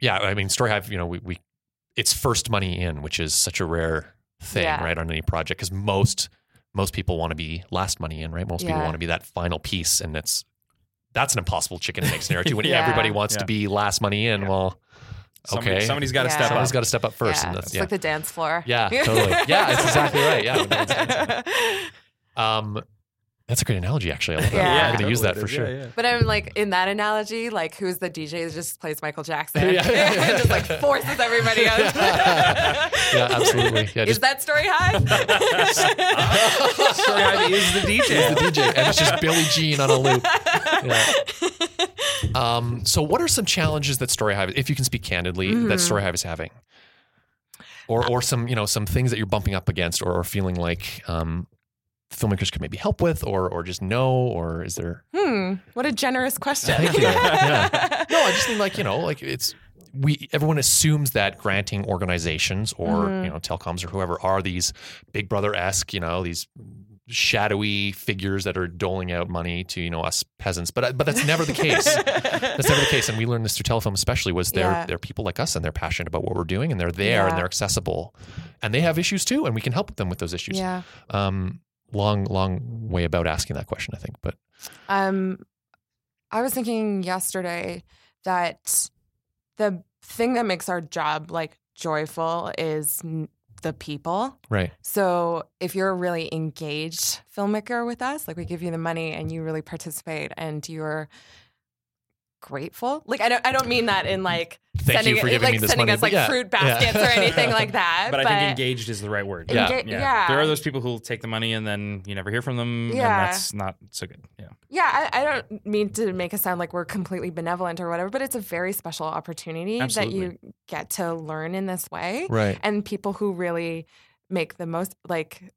Yeah, I mean, Story Hive, you know, we, we it's first money in, which is such a rare thing, Yeah. right, on any project because most most people want to be last money in, right? Most people want to be that final piece, and it's that's an impossible chicken and egg scenario too. When Yeah. everybody wants to be last money in, well, Somebody, okay, somebody's got to Yeah. step Somebody's got to step up first, yeah. and that's it's yeah, like the dance floor. yeah, totally, yeah, it's exactly right. Yeah, that's, that's- um, that's a great analogy, actually. I love that. Yeah. I'm going to use that for is. sure. Yeah, yeah. But I'm like in that analogy, like who's the DJ that just plays Michael Jackson? Yeah, yeah, yeah. and just like forces everybody else. Yeah, absolutely. Yeah, Is just that Story Hive? Story Hive is the DJ. the DJ, and it's just Billie Jean on a loop. Yeah. Um, so, what are some challenges that Story Hive, if you can speak candidly, Mm-hmm. that Story Hive is having, or or some you know some things that you're bumping up against, or, or feeling like um, filmmakers could maybe help with, or or just know, or is there? hmm. What a generous question. Thank you. Yeah. No, I just mean like you know like it's we everyone assumes that granting organizations or Mhm. you know telecoms or whoever are these Big Brother esque you know these shadowy figures that are doling out money to you know us peasants, but but that's never the case. That's never the case, and we learned this through telefilm, especially was they're Yeah. they're people like us and they're passionate about what we're doing and they're there and they're accessible, and they have issues too, and we can help them with those issues. Yeah. Um, long long way about asking that question, I think, but Um, I was thinking yesterday that the thing that makes our job like joyful is n- the people. right, So if you're a really engaged filmmaker with us, like we give you the money and you really participate and you're grateful. Like I don't I don't mean that in like Thank sending you for it- giving like me this sending money, us like yeah, fruit yeah. baskets or anything like that. But, I think engaged is the right word. Yeah. Enga- yeah. There are those people who'll take the money and then you never hear from them. Yeah. And that's not so good. Yeah. Yeah, I, I don't mean to make us sound like we're completely benevolent or whatever, but it's a very special opportunity that you get to learn in this way. right, And people who really make the most, like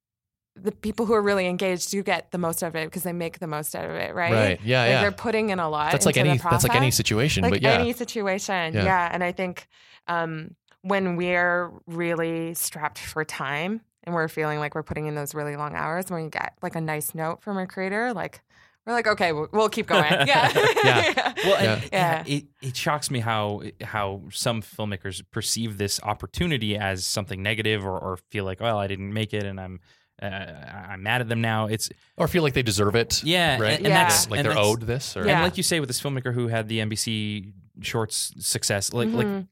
the people who are really engaged, do get the most out of it because they make the most out of it, right? right, yeah, Like yeah. They're putting in a lot. That's like any the that's like any situation, like but yeah, any situation. Yeah. Yeah. And I think um, when we're really strapped for time and we're feeling like we're putting in those really long hours, when we get like a nice note from a creator, like we're like, okay, we'll, we'll keep going. Yeah. Yeah. Well, and, Yeah. it, it shocks me how how some filmmakers perceive this opportunity as something negative or, or feel like, well, I didn't make it and I'm uh, I'm mad at them now. It's or feel like they deserve it. yeah, right. and, and Yeah. that's like and they're that's- owed this, or Yeah. And like you say with this filmmaker who had the NBC Shorts success, like like Mhm.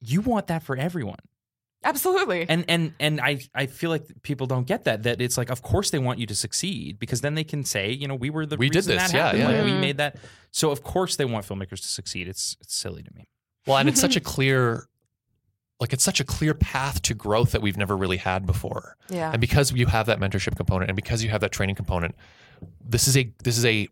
you want that for everyone. Absolutely. And and and I I feel like people don't get that that it's like of course they want you to succeed because then they can say you know we were the We did this, that yeah, yeah, Like, yeah. we made that so of course they want filmmakers to succeed it's it's silly to me well, and it's such a clear, like it's such a clear path to growth that we've never really had before. yeah. And because you have that mentorship component, and because you have that training component, this is a this is a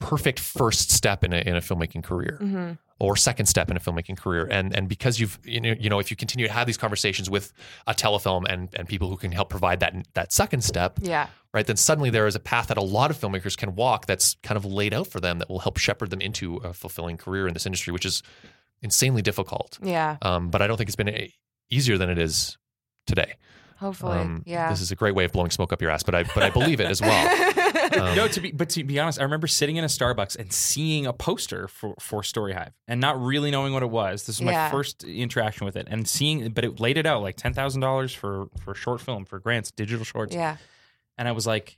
perfect first step in a in a filmmaking career. hmm or second step in a filmmaking career. And and because you've you know, you know if you continue to have these conversations with a telefilm and and people who can help provide that that second step, Yeah. right? Then suddenly there is a path that a lot of filmmakers can walk that's kind of laid out for them that will help shepherd them into a fulfilling career in this industry, which is insanely difficult. Yeah. Um, but I don't think it's been a, easier than it is today. Hopefully. Um, yeah. This is a great way of blowing smoke up your ass, but I but I believe it as well. Um, no to be but to be honest I remember sitting in a Starbucks and seeing a poster for for Story Hive and not really knowing what it was this was my Yeah. first interaction with it and seeing but it laid it out like ten thousand dollars for for a short film for grants digital shorts yeah. and I was like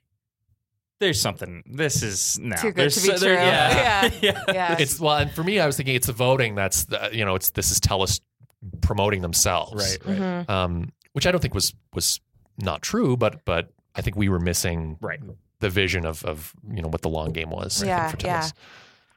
there's something this is no Too good there's to be so- there- true. yeah Yeah. Yeah. It's well, and for me, I was thinking it's the voting that's the, you know it's this is Telus promoting themselves, right right Mhm. Um, which I don't think was was not true, but but I think we were missing right the vision of of you know what the long game was. I think, Yeah, for yeah.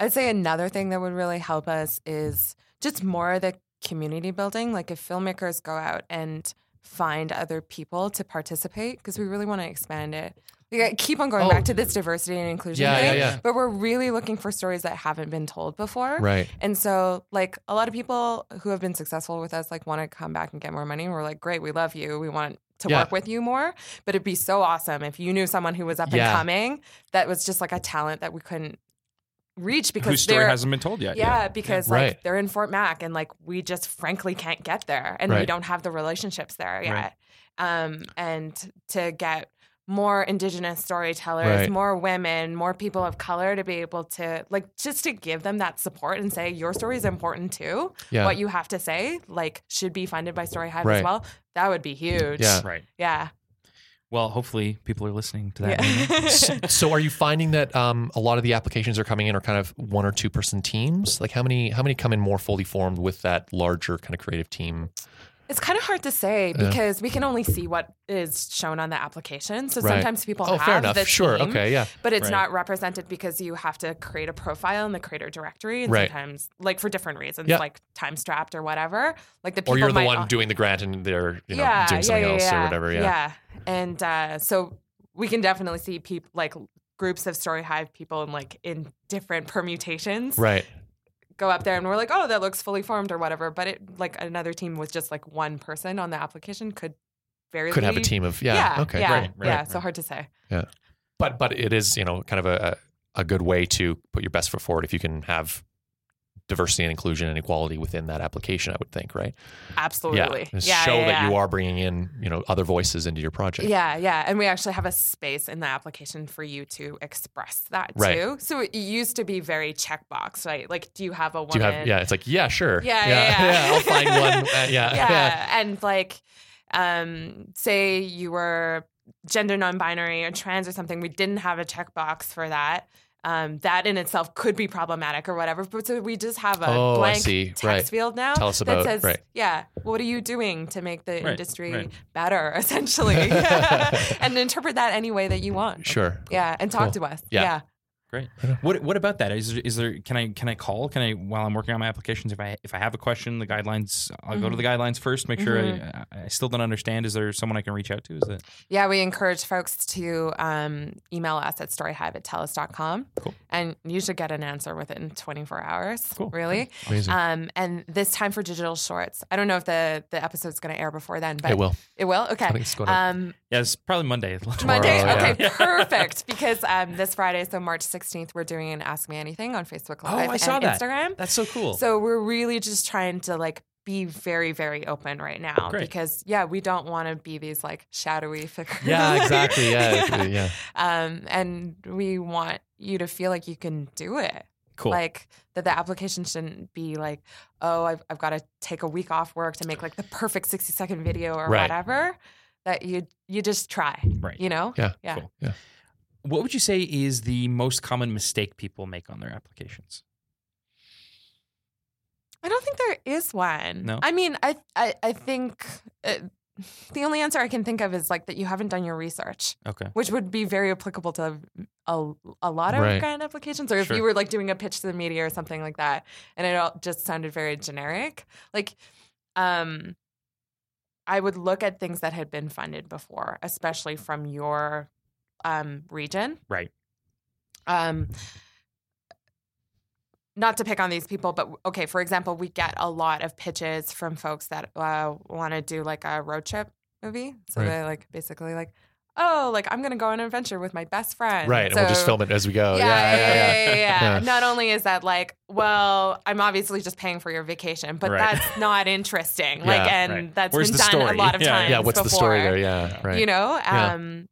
I'd say another thing that would really help us is just more of the community building. Like if filmmakers go out and find other people to participate, because we really want to expand it. We keep on going Oh. back to this diversity and inclusion Yeah, yeah, thing, yeah. but we're really looking for stories that haven't been told before. Right. And so, like, a lot of people who have been successful with us, like, want to come back and get more money. And we're like, great, we love you. We want to Yeah. work with you more. But it'd be so awesome if you knew someone who was up Yeah. and coming that was just like a talent that we couldn't reach because Whose story hasn't been told yet. yeah, because Right. like they're in Fort Mac and like we just frankly can't get there and we don't have the relationships there yet. Right. Um, and to get more indigenous storytellers, Right. more women, more people of color to be able to like just to give them that support and say your story is important too. Yeah. What you have to say like should be funded by Story Hive Right. as well. That would be huge. Yeah. Right. Yeah. Well, hopefully people are listening to that. Yeah. so are you finding that um, a lot of the applications are coming in are kind of one or two person teams? Like how many how many come in more fully formed with that larger kind of creative team? It's kind of hard to say Yeah. because we can only see what is shown on the application. So Right. sometimes people Oh, have fair enough. the Sure. team, Okay. Yeah. but it's Right. not represented because you have to create a profile in the creator directory, and Right. sometimes like for different reasons, Yeah. like time strapped or whatever. Like the people Or you're the one doing the grant and they're you know yeah, doing something yeah, else yeah, or whatever. Yeah. yeah. And uh, so we can definitely see people like groups of Story Hive people in like in different permutations Right. Go up there and we're like, oh, that looks fully formed or whatever. But it like another team with just like one person on the application could very Could have a team of yeah. okay. yeah, Great. right, yeah. right. So hard to say. Yeah but but it is you know kind of a a good way to put your best foot forward if you can have diversity and inclusion and equality within that application. I would think right. Absolutely. Yeah. Yeah. show yeah, that yeah. you are bringing in you know other voices into your project. Yeah, yeah. And we actually have a space in the application for you to express that Right. too. So it used to be very checkbox, right? Like, do you have a woman? Do you have? Yeah. It's like yeah, sure. Yeah, yeah, yeah. I'll find one. Uh, yeah. yeah. And like, um, say you were gender non-binary or trans or something, we didn't have a checkbox for that. Um, that in itself could be problematic or whatever. But so we just have a Oh, blank see. text Right. field now Tell us that says, right. yeah, what are you doing to make the Right, industry right. better, essentially, and interpret that any way that you want. Sure. Yeah, and talk Cool. to us. Yeah. Yeah. Great. What What about that? Is there, is there? Can I can I call? Can I while I'm working on my applications? If I if I have a question, the guidelines. I'll go to the guidelines first. Make sure I, I still don't understand. Is there someone I can reach out to? Is it Yeah, we encourage folks to um, email us at storyhive at telus.com. Cool. And you should get an answer within 24 hours, Cool. really. Amazing. Um, and this time for digital shorts. I don't know if the, the episode's going to air before then, but it will. It will? Okay. I think it's going up. Um, Yeah, it's probably Monday. Monday. yeah. Okay, perfect. Because um, this Friday, so March 16th, we're doing an Ask Me Anything on Facebook Live Oh, I saw and that. Instagram. That's so cool. So we're really just trying to like be very, very open right now Great. because yeah, we don't want to be these like shadowy figures. yeah. Exactly. Yeah. yeah. um, and we want you to feel like you can do it. cool. Like that the application shouldn't be like, oh, I've, I've got to take a week off work to make like the perfect 60 second video or Right. whatever. That you you just try, right. you know? Yeah. Yeah. Cool. Yeah. What would you say is the most common mistake people make on their applications? I don't think there is one. No? I mean, I I, I think uh, the only answer I can think of is like that you haven't done your research, Okay. which would be very applicable to a, a lot of Right. grant applications. Or if Sure. you were like doing a pitch to the media or something like that, and it all just sounded very generic. Like, um, I would look at things that had been funded before, especially from your um, region. Right. Um, not to pick on these people, but okay, for example, we get a lot of pitches from folks that uh, want to do like a road trip movie. So Right. they're like basically like, oh, like I'm going to go on an adventure with my best friend. Right. and we'll just film it as we go. yeah, yeah, yeah, yeah, yeah. Yeah. Not only is that like, well, I'm obviously just paying for your vacation, but Right. that's not interesting. Yeah, Like, and right. that's Where's been done story? a lot of Yeah, times. Yeah. What's the story there? Yeah. Right. You know, Yeah. um,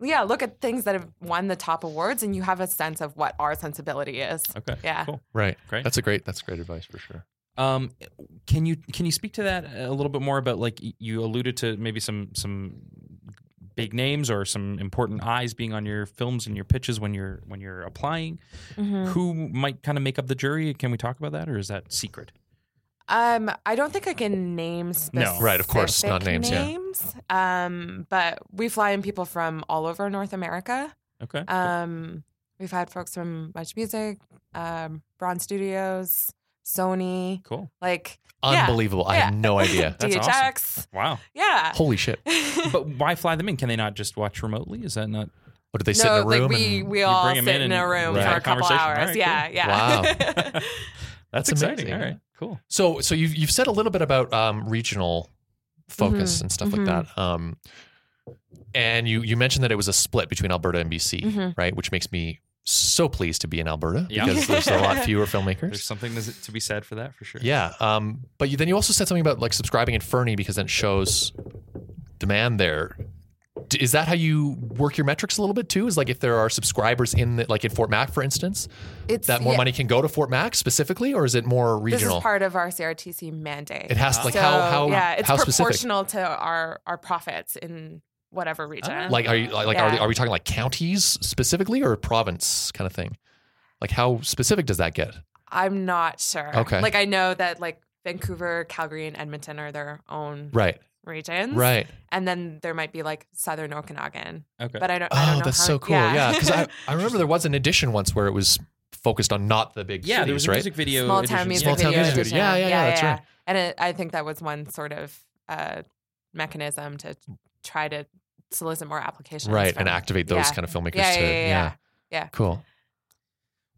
yeah. Look at things that have won the top awards, and you have a sense of what our sensibility is. Okay. Yeah. Cool. right. Great. That's a great. That's great advice for sure. Um, can you can you speak to that a little bit more about like you alluded to maybe some some big names or some important eyes being on your films and your pitches when you're when you're applying? Mhm. Who might kind of make up the jury? Can we talk about that, or is that secret? Um, I don't think I can name No. specific Right, of course, not names, yeah. names. Um, but we fly in people from all over North America. Okay. Um, we've had folks from Much Music, um, Bron Studios, Sony, cool. like Yeah. Unbelievable. I Yeah. had no idea. That's DHX. Wow. Yeah. Holy shit. But why fly them in? Can they not just watch remotely? Is that not? What did they sit no, in a room? like we we all sit in in, a room Right. for a a couple hours. All right, yeah, cool. yeah. That's, That's exciting. amazing. All right. Cool. So, so you've you've said a little bit about um, regional focus Mhm, and stuff mhm. like that. Um, and you you mentioned that it was a split between Alberta and BC, Mhm. right? Which makes me so pleased to be in Alberta Yeah. because there's a lot fewer filmmakers. There's something to to be said for that for sure. Yeah. Um, but you, then you also said something about like subscribing in Fernie because then it shows demand there. Is that how you work your metrics a little bit too? Is like if there are subscribers in the, like in Fort Mac, for instance, It's that more yeah, money can go to Fort Mac specifically, or is it more This regional? is part of our CRTC mandate. it has to like so, how how yeah, it's how specific? proportional to our our profits in whatever ah. region. Like are you like are, are we talking like counties specifically or province kind of thing? Like how specific does that get? I'm not sure. Okay. Like I know that like Vancouver, Calgary, and Edmonton are their own Right. Regions. Right. And then there might be like Southern Okanagan. Okay. But I don't. I don't Oh, know that's how- so cool. Yeah, because I, I remember there was an edition once where it was focused on not the big yeah, there was a right? music video. small edition. town music Small town video. music video. edition. Yeah, yeah, yeah, that's right. And it, I think that was one sort of uh, mechanism to try to solicit more applications. right, from- and activate those yeah. kind of filmmakers Yeah, to yeah, yeah, yeah. Yeah. Cool.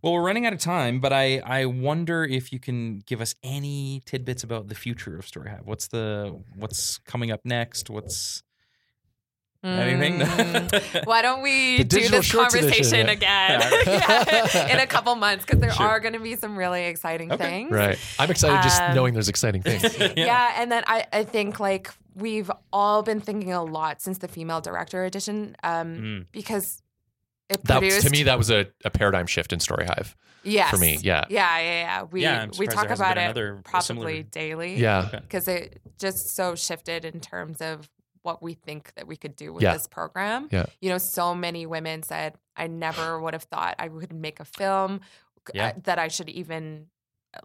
Well, we're running out of time, but I I wonder if you can give us any tidbits about the future of Story Hive. What's the what's coming up next? What's anything? Mm. Why don't we do this shorts edition, conversation yeah. again Yeah, in a couple months? Because there Sure. are going to be some really exciting Okay. things. Right. I'm excited just Um, knowing there's exciting things. Yeah. and then I, I think like we've all been thinking a lot since the female director edition um, Mm. because it That produced to me that was a, a paradigm shift in Story Hive yes. for me. Yeah. Yeah, yeah, yeah. We Yeah, we talk about it probably similar- daily. Yeah. Okay. because it just so shifted in terms of what we think that we could do with Yeah. this program. Yeah. You know, so many women said, I never would have thought I would make a film Yeah. uh, that I should even uh,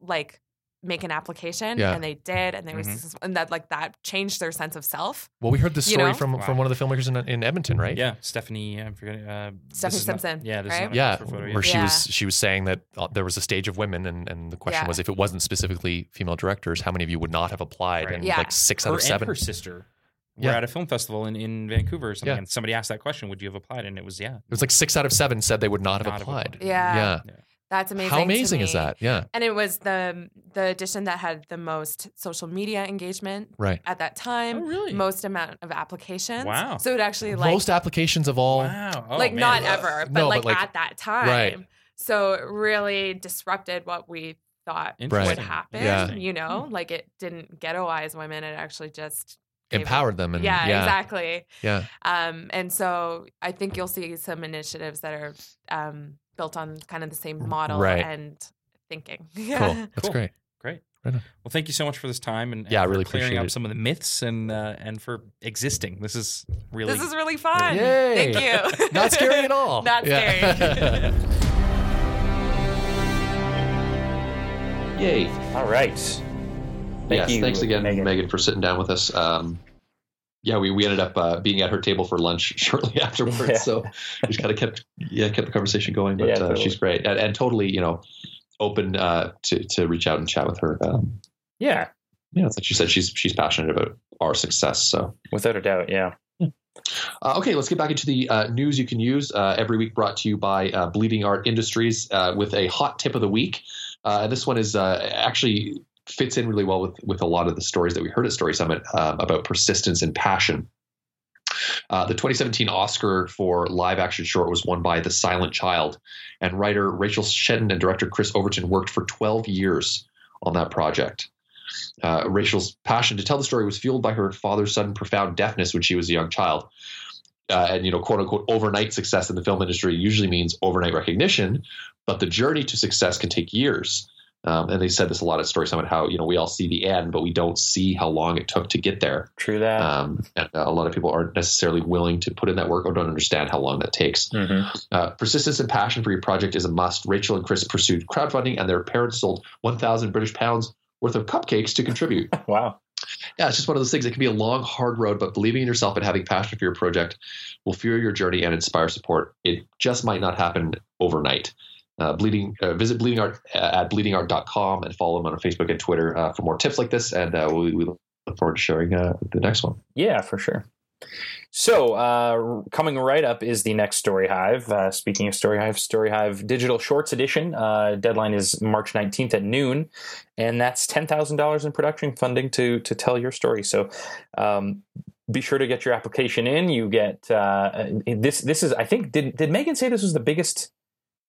like make an application. Yeah. And they did. And they were Mhm. successful. And that like that changed their sense of self. Well, we heard this You story know? from Wow. from one of the filmmakers in, in Edmonton, right? Yeah, Stephanie. I'm forgetting. Uh, Stephanie is not- Simpson, yeah, this right? is Yeah, photo, where she Yeah. was she was saying that uh, there was a stage of women, and, and the question Yeah. was if it wasn't specifically female directors, how many of you would not have applied? Right. And Yeah. like six out her of and seven. her sister were Yeah. at a film festival in, in Vancouver or something, Yeah. and somebody asked that question, "Would you have applied?" And it was yeah. It was like six out of seven said they would not have Not have applied. applied. Yeah. Yeah. That's amazing. How to amazing is that? Yeah. And it was the the edition that had the most social media engagement Right. at that time. Oh, really? Most amount of applications. Wow. So it actually like Most applications of all. Wow. Oh, like man. not Uh, ever, but, no, like, but, like- at that time. Right. So it really disrupted what we thought would happen. Yeah. You know, like it didn't ghettoize women. It actually just Empowered them and yeah, yeah, exactly. yeah. Um, and so I think you'll see some initiatives that are um, built on kind of the same model Right. and thinking. Cool. That's Cool. great. Great. Right on. Well, thank you so much for this time and, and Yeah, I for really clearing up it. some of the myths and uh, and for existing. This is really This is really fun. Yay. Thank you. Not scary at all. Not Yeah. scary. Yay! All right. Thank yes, you, thanks again, Megan. Megan. for sitting down with us. Um, yeah, we, we ended up uh, being at her table for lunch shortly afterwards, Yeah. so we just kind of kept yeah kept the conversation going. But Yeah, uh, she's great and, and totally you know open uh, to to reach out and chat with her. Um, Yeah, yeah, it's like she said, she's she's passionate about our success. So without a doubt. Yeah. Uh, okay, let's get back into the uh, news you can use uh, every week, brought to you by uh, Bleeding Art Industries uh, with a hot tip of the week. Uh, this one is uh, actually fits in really well with with a lot of the stories that we heard at Story Summit um, about persistence and passion. Uh, the 2017 Oscar for live action short was won by The Silent Child, and writer Rachel Shenton and director Chris Overton worked for 12 years on that project. Uh, Rachel's passion to tell the story was fueled by her father's sudden profound deafness when she was a young child. Uh, and, you know, quote unquote, overnight success in the film industry usually means overnight recognition, but the journey to success can take years. Um, and they said this a lot at Story Summit how, you know, we all see the end, but we don't see how long it took to get there. True that. Um, and uh, a lot of people aren't necessarily willing to put in that work or don't understand how long that takes. hmm Uh, persistence and passion for your project is a must. Rachel and Chris pursued crowdfunding, and their parents sold 1,000 British pounds worth of cupcakes to contribute. Wow. Yeah, it's just one of those things. It can be a long, hard road, but believing in yourself and having passion for your project will fuel your journey and inspire support. It just might not happen overnight. Uh, bleeding, uh, visit bleeding art at bleedingart.com and follow them on Facebook and Twitter uh, for more tips like this. And uh, we, we look forward to sharing uh, the next one. Yeah, for sure. So, uh, coming right up is the next Story Hive. Uh, speaking of Story Hive, Story Hive Digital Shorts Edition. Uh, deadline is March 19th at noon, and that's $10,000 in production funding to to tell your story. So, um, be sure to get your application in. You get uh, this. This is, I think, did did Megan say this was the biggest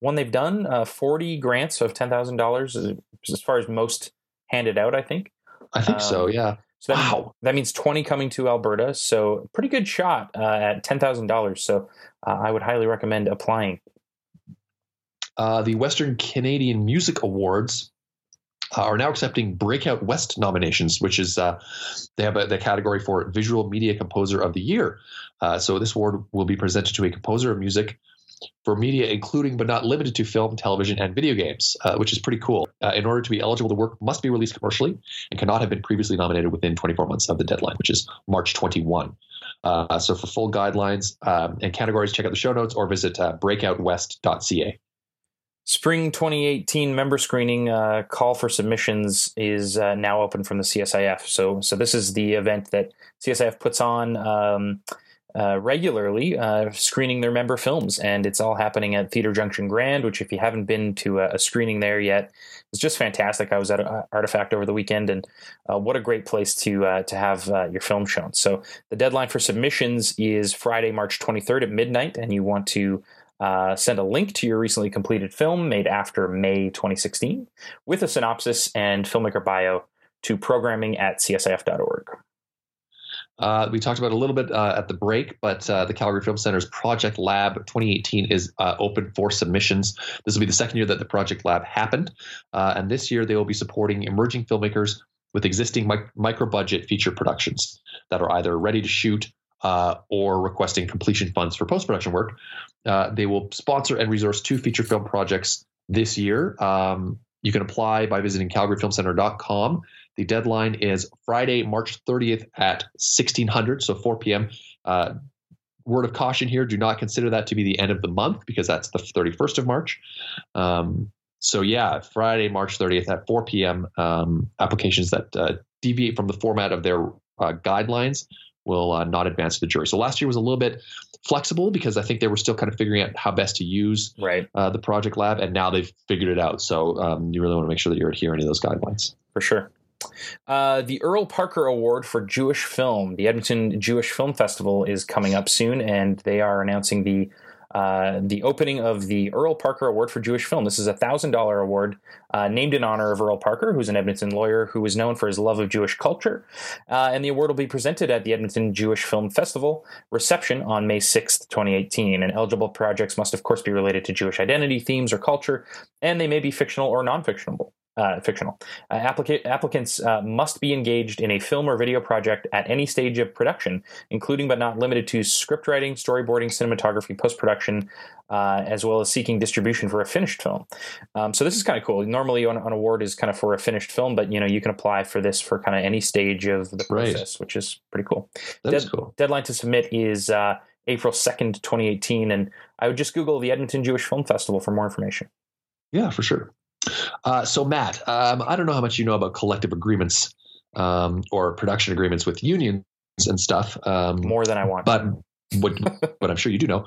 one they've done. Uh, Forty grants of ten thousand dollars, as far as most handed out. I think. I think so. Um, Yeah. So that, Wow. that means 20 coming to Alberta. So pretty good shot uh, at $10,000. So uh, I would highly recommend applying. Uh, the Western Canadian Music Awards uh, are now accepting Breakout West nominations, which is uh, they have a, the category for Visual Media Composer of the Year. Uh, so this award will be presented to a composer of music for media, including but not limited to film, television, and video games, uh, which is pretty cool. Uh, in order to be eligible, the work must be released commercially and cannot have been previously nominated within 24 months of the deadline, which is March 21. Uh, so for full guidelines um, and categories, check out the show notes or visit uh, breakoutwest.ca. Spring 2018 member screening uh, call for submissions is uh, now open from the CSIF. So, so this is the event that CSIF puts on um, uh, regularly, uh, screening their member films, and it's all happening at Theater Junction Grand. Which, if you haven't been to a, a screening there yet, is just fantastic. I was at Artifact over the weekend, and uh, what a great place to uh, to have uh, your film shown. So, the deadline for submissions is Friday, March 23rd at midnight, and you want to send a link to your recently completed film made after May 2016 with a synopsis and filmmaker bio to programming at csif.org. Uh, we talked about a little bit uh, at the break, but uh, the Calgary Film Center's Project Lab 2018 is uh, open for submissions. This will be the second year that the Project Lab happened, uh, and this year they will be supporting emerging filmmakers with existing mic- micro budget feature productions that are either ready to shoot uh, or requesting completion funds for post production work. Uh, they will sponsor and resource two feature film projects this year. Um, you can apply by visiting calgaryfilmcenter.com. The deadline is Friday, March 30th at 1600, so 4 p.m. Uh, word of caution here: do not consider that to be the end of the month because that's the 31st of March. Um, so yeah, Friday, March 30th at 4 p.m. Um, applications that uh, deviate from the format of their uh, guidelines will uh, not advance to the jury. So last year was a little bit flexible because I think they were still kind of figuring out how best to use Right, uh, the project lab, and now they've figured it out. So um, you really want to make sure that you're adhering to those guidelines. for sure. Uh, the Earl Parker Award for Jewish Film, the Edmonton Jewish Film Festival, is coming up soon, and they are announcing the uh, the opening of the Earl Parker Award for Jewish Film. This is a thousand dollar award uh, named in honor of Earl Parker, who's an Edmonton lawyer who was known for his love of Jewish culture. Uh, and the award will be presented at the Edmonton Jewish Film Festival reception on May 6th, 2018. And eligible projects must, of course, be related to Jewish identity, themes, or culture, and they may be fictional or non fictional. Uh, fictional. Uh, applica- applicants uh, must be engaged in a film or video project at any stage of production, including but not limited to script writing, storyboarding, cinematography, post production, uh, as well as seeking distribution for a finished film. Um, so this is kind of cool. Normally, an, an award is kind of for a finished film, but you know you can apply for this for kind of any stage of the Right. process, which is pretty cool. That is Dead- cool. Deadline to submit is uh, April second, twenty eighteen, and I would just Google the Edmonton Jewish Film Festival for more information. Yeah, for sure. Uh, so, Matt, um, I don't know how much you know about collective agreements um, or production agreements with unions and stuff. Um, More than I want. but what, what I'm sure you do know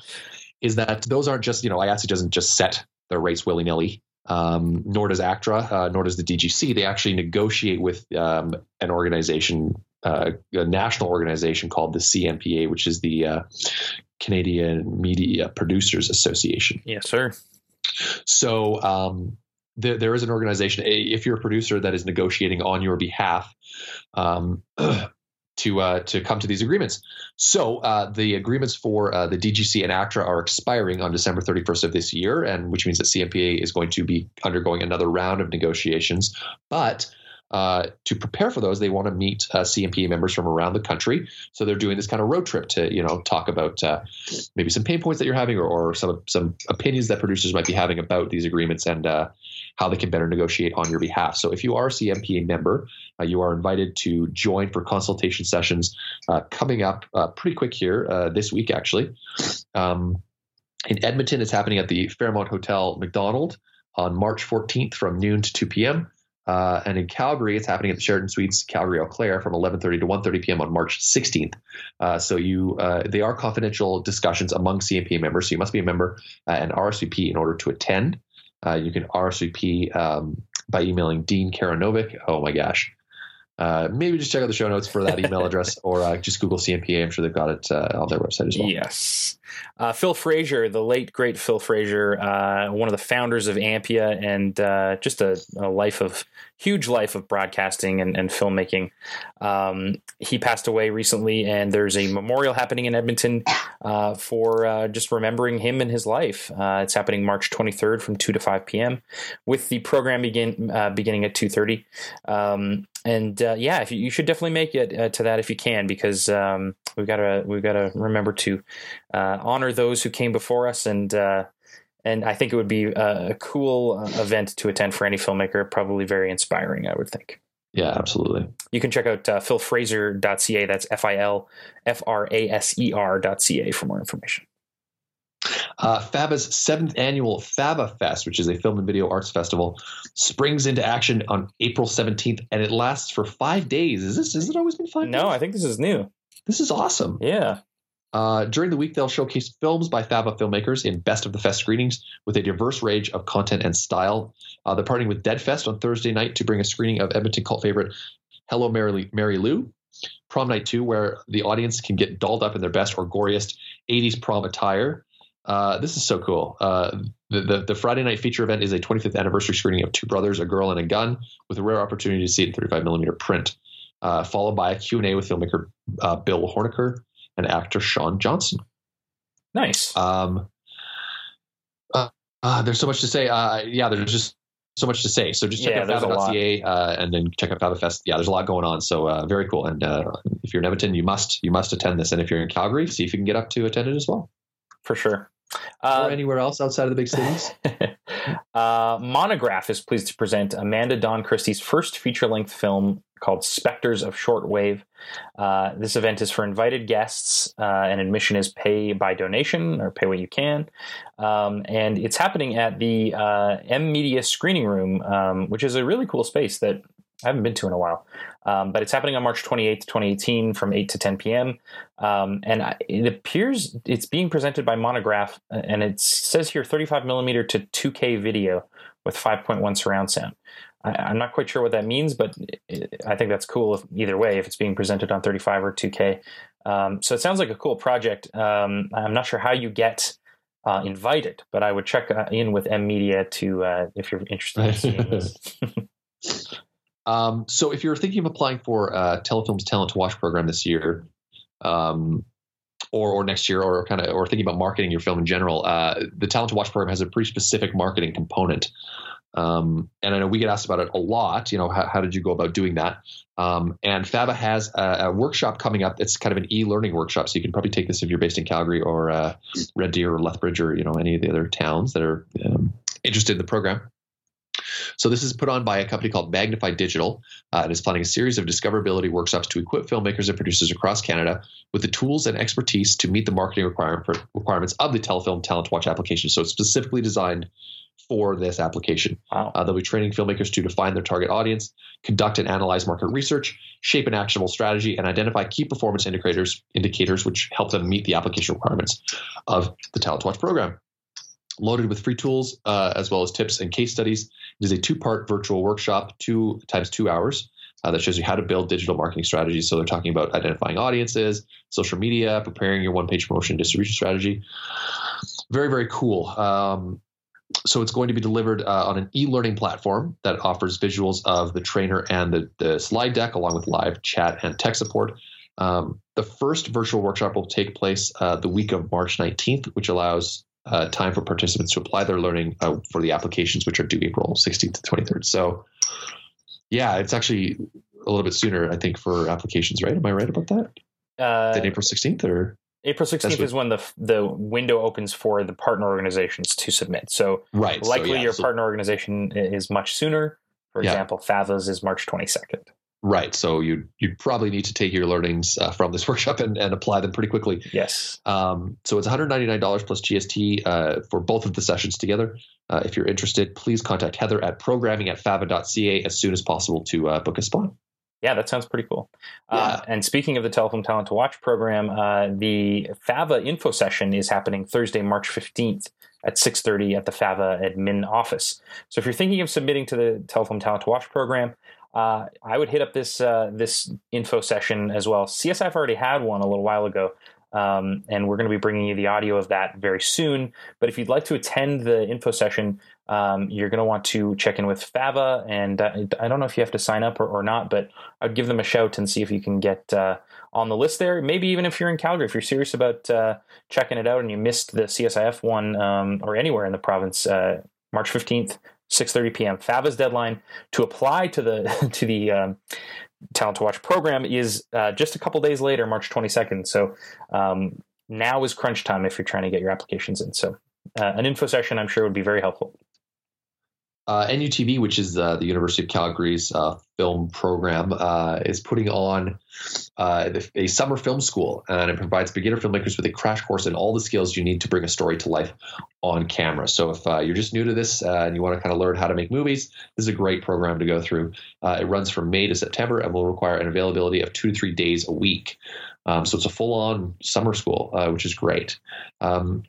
is that those aren't just, you know, IATSE doesn't just set their rates willy nilly, um, nor does ACTRA, uh, nor does the DGC. They actually negotiate with um, an organization, uh, a national organization called the CMPA, which is the uh, Canadian Media Producers Association. yes, sir. So um, there, there is an organization. If you're a producer that is negotiating on your behalf um, to uh, to come to these agreements, so uh, the agreements for uh, the DGC and ACTRA are expiring on December 31st of this year, and which means that CMPA is going to be undergoing another round of negotiations. But uh, to prepare for those, they want to meet uh, CMPA members from around the country. So they're doing this kind of road trip to, you know, talk about uh, maybe some pain points that you're having, or, or some some opinions that producers might be having about these agreements and how they can better negotiate on your behalf. So if you are a CMPA member, uh, you are invited to join for consultation sessions uh, coming up uh, pretty quick here uh, this week, actually. Um, in Edmonton, it's happening at the Fairmont Hotel McDonald on March 14th from noon to 2 p.m. Uh, and in Calgary, it's happening at the Sheraton Suites, Calgary Eau Claire, from 11:30 to 1:30 p.m. on March 16th. Uh, so you, uh, they are confidential discussions among CMPA members. So you must be a member uh, and RSVP in order to attend. Uh, you can RSVP um, by emailing Dean Karanovic. Oh my gosh. Uh, maybe just check out the show notes for that email address or uh, just Google CMPA. I'm sure they've got it uh, on their website as well. Yes. Uh, Phil Fraser, the late great Phil Fraser, uh, one of the founders of Ampia, and uh, just a, a, life of huge life of broadcasting and, and filmmaking. Um, he passed away recently, and there's a memorial happening in Edmonton uh, for uh, just remembering him and his life. Uh, it's happening March 23rd from 2 to 5 p.m. with the program begin beginning at 2:30. Um, and uh, yeah, you, you, should definitely make it uh, to that if you can, because um, we've got to we've got to remember to uh, honor those who came before us, and uh, and I think it would be a, cool uh, event to attend for any filmmaker. Probably very inspiring, I would think. Yeah, absolutely. You can check out uh, philfraser.ca. That's F I L F R A S E R.ca for more information. Uh, FAVA's seventh annual FAVA Fest, which is a film and video arts festival, springs into action on April 17th, and it lasts for five days. Is this? Has it always been five? No, days? I think this is new. This is awesome. Yeah. Uh, during the week, they'll showcase films by FAVA filmmakers in Best of the Fest screenings with a diverse range of content and style. Uh, they're partnering with Dead Fest on Thursday night to bring a screening of Edmonton cult favorite Hello Mary, Mary Lou. Prom Night 2, where the audience can get dolled up in their best or goriest 80s prom attire. Uh, this is so cool. Uh, the, the, the Friday night feature event is a 25th anniversary screening of Two Brothers, a Girl, and a Gun, with a rare opportunity to see it in 35 millimeter print, uh, followed by a Q and A with filmmaker uh, Bill Hornecker and actor Sean Johnson. Nice. Um, uh, uh, there's so much to say. yeah, there's just so much to say. So just check yeah, out fava.ca uh, and then check out FavaFest. Yeah, there's a lot going on. So uh, very cool. And uh, if you're in Edmonton, you must you must attend this. And if you're in Calgary, see if you can get up to attend it as well. For sure. Uh, or anywhere else outside of the big cities? uh, Monograph is pleased to present Amanda Dawn Christie's first feature length film called Spectres of Shortwave. Uh, this event is for invited guests, uh, and admission is pay by donation or pay what you can. Um, and it's happening at the uh, M Media Screening Room, um, which is a really cool space that I haven't been to in a while. Um, but it's happening on March 28th, 2018 from 8 to 10 p.m. Um, and it appears it's being presented by Monograph, and it says here 35 millimeter to 2K video with 5.1 surround sound. I, am not quite sure what that means, but it, I think that's cool if, either way, if it's being presented on 35 or 2K. Um, so it sounds like a cool project. Um, I'm not sure how you get uh, invited, but I would check uh, in with M Media to uh, if you're interested in seeing this. Um, so if you're thinking of applying for uh, Telefilm's Talent to Watch program this year, um, or or next year, or kind of or thinking about marketing your film in general, uh, the Talent to Watch program has a pretty specific marketing component. Um, and I know we get asked about it a lot. You know, how, how did you go about doing that? Um, and FAVA has a, a, workshop coming up. It's kind of an e-learning workshop, so you can probably take this if you're based in Calgary or uh, Red Deer or Lethbridge or you know any of the other towns that are um, interested in the program. So this is put on by a company called Magnify Digital. Uh, and is planning a series of discoverability workshops to equip filmmakers and producers across Canada with the tools and expertise to meet the marketing requirement requirements of the Telefilm Talent Watch application. So it's specifically designed for this application. Wow. Uh, they'll be training filmmakers to define their target audience, conduct and analyze market research, shape an actionable strategy, and identify key performance indicators indicators which help them meet the application requirements of the Talent Watch program loaded with free tools uh, as well as tips and case studies. It is a two part virtual workshop, two times two hours. Uh, that shows you how to build digital marketing strategies. So they're talking about identifying audiences, social media, preparing your one page promotion distribution strategy. Very, very cool. Um, so it's going to be delivered uh, on an e-learning platform that offers visuals of the trainer and the, the slide deck along with live chat and tech support. Um, the first virtual workshop will take place uh, the week of March 19th, which allows uh, time for participants to apply their learning uh, for the applications, which are due April 16th to 23rd. So, yeah, it's actually a little bit sooner, I think, for applications, right? Am I right about that? Uh, Then April 16th or? April 16th is when the the window opens for the partner organizations to submit. So, right, likely so, yeah, your so, partner organization is much sooner. For yeah. example, FAVA's is March 22nd. Right. So you you probably need to take your learnings uh, from this workshop and, and apply them pretty quickly. Yes. Um, so it's $199 plus GST uh, for both of the sessions together. Uh, if you're interested, please contact Heather at programming at fava.ca as soon as possible to uh, book a spot. Yeah, that sounds pretty cool. Uh, and speaking of the Telefilm Talent to Watch program, uh, the FAVA info session is happening Thursday, March 15th at 6.30 at the FAVA admin office. So if you're thinking of submitting to the Telefilm Talent to Watch program, uh, I would hit up this uh, this info session as well. CSIF already had one a little while ago, Um, and we're going to be bringing you the audio of that very soon. But if you'd like to attend the info session, um, you're going to want to check in with Fava. And uh, I don't know if you have to sign up or, or, not, but I'd give them a shout and see if you can get uh, on the list there. Maybe even if you're in Calgary, if you're serious about uh, checking it out and you missed the CSIF one um, or anywhere in the province, uh, March 15th, 6:30 p.m. Fava's deadline to apply to the to the um, Talent to Watch program is uh, just a couple days later, March 22nd. So um, now is crunch time if you're trying to get your applications in. So uh, an info session, I'm sure, would be very helpful. Uh, NUTV, which is uh, the University of Calgary's uh, film program, uh, is putting on uh, a summer film school, and it provides beginner filmmakers with a crash course in all the skills you need to bring a story to life on camera. So, if uh, you're just new to this and you want to kind of learn how to make movies, this is a great program to go through. it runs from May to September and will require an availability of two to three days a week. Um, so, it's a full on summer school, which is great. Um,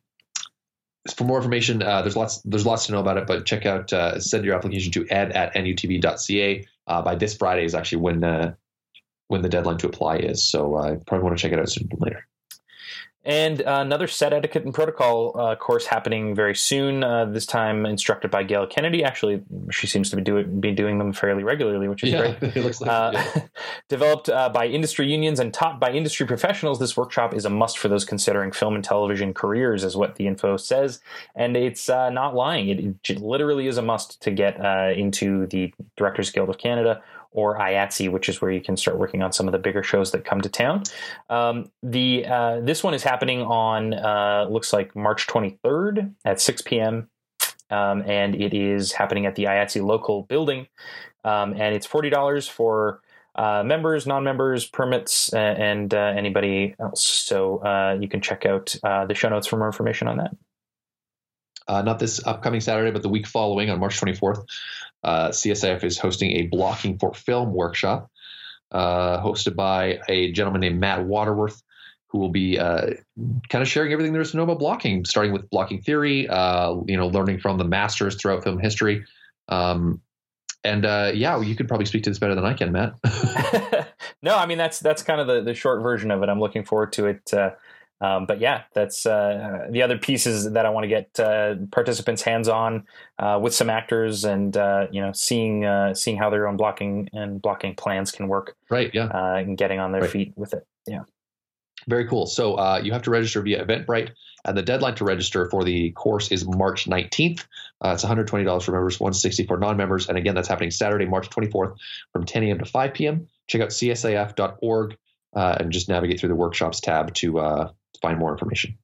for more information, uh, there's lots there's lots to know about it, but check out uh, send your application to ed at nutv.ca. Uh, by this Friday is actually when uh, when the deadline to apply is. So I uh, probably want to check it out sooner than later. And uh, another set etiquette and protocol uh, course happening very soon. Uh, this time instructed by Gail Kennedy. Actually, she seems to be doing be doing them fairly regularly, which is yeah, great. It looks like uh, yeah. developed uh, by industry unions and taught by industry professionals. This workshop is a must for those considering film and television careers, is what the info says, and it's uh, not lying. It, it, literally is a must to get into the Directors Guild of Canada or IATSE, which is where you can start working on some of the bigger shows that come to town. Um, the uh, this one is happening on uh, looks like March 23rd at 6 p.m. Um, and it is happening at the IATSE local building, um, and it's forty dollars for uh, members, non-members, permits, and uh, anybody else. So uh, you can check out uh, the show notes for more information on that. not this upcoming Saturday, but the week following on March 24th uh, CSIF is hosting a blocking for film workshop uh, hosted by a gentleman named Matt Waterworth, who will be uh, kind of sharing everything there is to know about blocking, starting with blocking theory, uh, you know, learning from the masters throughout film history. Um, and uh, yeah, you could probably speak to this better than I can, Matt. no, I mean that's that's kind of the, the short version of it. I'm looking forward to it. Uh, um, but yeah, that's uh, the other pieces that I want to get uh, participants hands on uh, with some actors, and uh, you know, seeing uh, seeing how their own blocking and blocking plans can work. Right. Yeah. Uh, and getting on their right. feet with it. Yeah. Very cool. So you have to register via Eventbrite, and the deadline to register for the course is March 19th. it's $120 for members, 160 for non-members, and again, that's happening Saturday, March 24th, from 10 a.m. to 5 p.m. Check out csif.org. and just navigate through the workshops tab to find more information.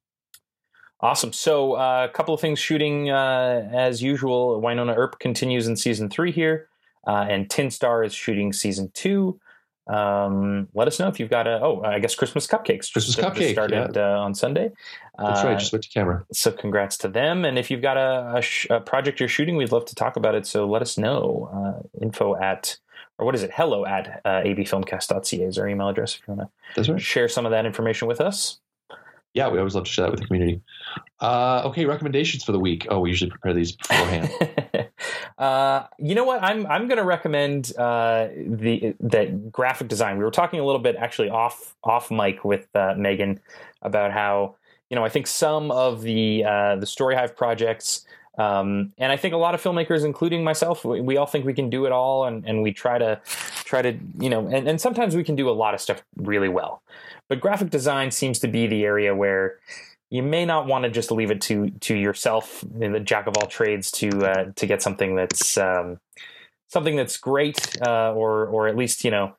Awesome. So, uh, a couple of things shooting uh, as usual. Wynonna Earp continues in season three here, uh, and Tin Star is shooting season two. Um, let us know if you've got a. Oh, I guess Christmas cupcakes. Christmas just, cupcakes started yeah. Uh, on Sunday. That's right. Just went to camera. So, congrats to them. And if you've got a, a, sh- a, project you're shooting, we'd love to talk about it. So, let us know. Uh, info at or what is it? Hello at uh, abfilmcast.ca is our email address if you want to share some of that information with us yeah, we always love to share that with the community. Uh, okay, recommendations for the week. Oh, we usually prepare these beforehand. uh, you know what? I'm I'm going to recommend uh, the that graphic design. We were talking a little bit actually off off mic with uh, Megan about how you know I think some of the uh, the Story Hive projects. Um, and I think a lot of filmmakers, including myself, we, we, all think we can do it all, and, and we try to try to you know, and, and sometimes we can do a lot of stuff really well. But graphic design seems to be the area where you may not want to just leave it to to yourself, in the jack of all trades, to uh, to get something that's um, something that's great, uh, or or at least you know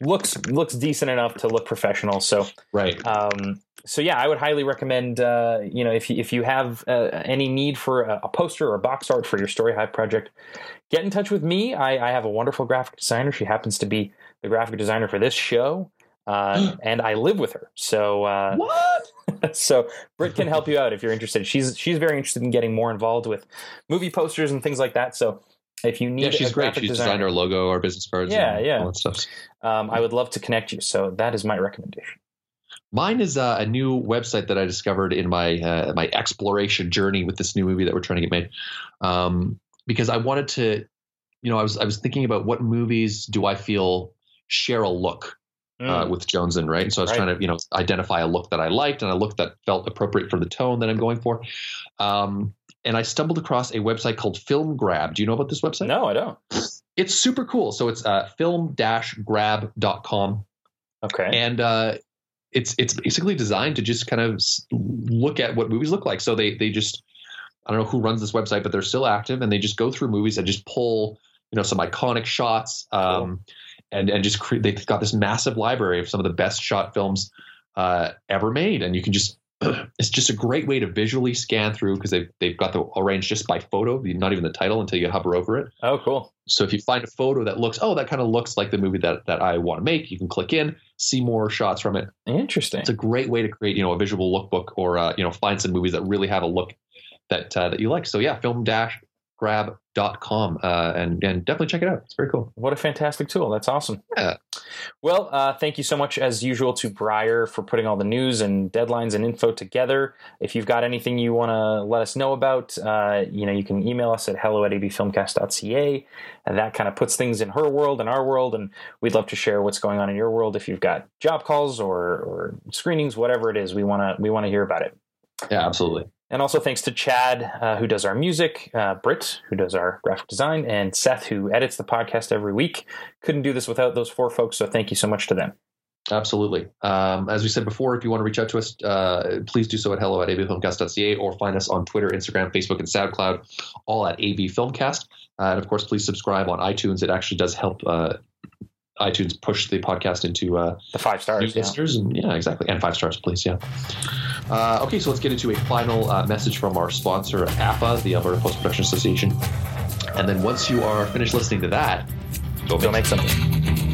looks looks decent enough to look professional. So right. Um, so yeah, I would highly recommend. Uh, you know, if you, if you have uh, any need for a, a, poster or a box art for your Story Hive project, get in touch with me. I, I have a wonderful graphic designer. She happens to be the graphic designer for this show uh, and I live with her. So uh, what? so Britt can help you out if you're interested. She's she's very interested in getting more involved with movie posters and things like that. So if you need, yeah, she's great. She's designer, designed our logo, our business cards, yeah, yeah, all that stuff. Um, I would love to connect you. So that is my recommendation. Mine is uh, a new website that I discovered in my uh, my exploration journey with this new movie that we're trying to get made. Um, because I wanted to, you know, I was I was thinking about what movies do I feel share a look uh, Mm. with Jones and right. And so I was Right. trying to you know identify a look that I liked and a look that felt appropriate for the tone that I'm going for. Um, and I stumbled across a website called Film Grab. Do you know about this website? No, I don't. It's super cool. So it's uh, film-grab.com. Okay. and uh, it's it's basically designed to just kind of look at what movies look like. So they they just I don't know who runs this website, but they're still active, and they just go through movies and just pull you know some iconic shots, um, and and just they've got this massive library of some of the best shot films uh, ever made, and you can just it's just a great way to visually scan through because they've they've got the arranged just by photo, not even the title until you hover over it. oh, cool. So if you find a photo that looks, oh, that kind of looks like the movie that that I want to make, you can click in, see more shots from it. Interesting. It's a great way to create, you know, a visual lookbook or uh, you know, find some movies that really have a look that uh, that you like. So yeah, film dash grab.com uh, and and definitely check it out. It's very cool. What a fantastic tool. That's awesome. Yeah. Well, uh, thank you so much, as usual, to Briar for putting all the news and deadlines and info together. If you've got anything you want to let us know about, uh, you know, you can email us at hello at abfilmcast.ca. And that kind of puts things in her world and our world. And we'd love to share what's going on in your world. If you've got job calls or, or screenings, whatever it is, we want to we want to hear about it. Yeah, absolutely. And also thanks to Chad, uh, who does our music, uh, Britt, who does our graphic design, and Seth, who edits the podcast every week. Couldn't do this without those four folks, so thank you so much to them. Absolutely. Um, as we said before, if you want to reach out to us, uh, please do so at hello at abfilmcast.ca or find us on Twitter, Instagram, Facebook, and SoundCloud, all at abfilmcast. Uh, and of course, please subscribe on iTunes. It actually does help uh, iTunes push the podcast into uh, The five stars. Yeah. listeners. And yeah, exactly. And five stars, please. Yeah. Uh, okay, so let's get into a final uh, message from our sponsor, APA, the Alberta Post Production Association. And then once you are finished listening to that, go Go make something.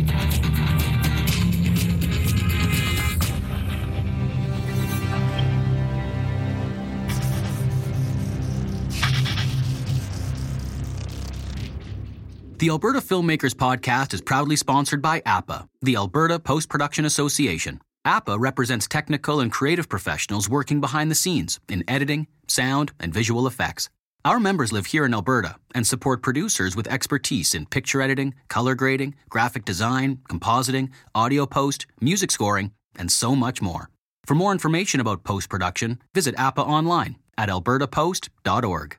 The Alberta Filmmakers Podcast is proudly sponsored by APA, the Alberta Post Production Association. APA represents technical and creative professionals working behind the scenes in editing, sound, and visual effects. Our members live here in Alberta and support producers with expertise in picture editing, color grading, graphic design, compositing, audio post, music scoring, and so much more. For more information about post production, visit APA online at albertapost.org.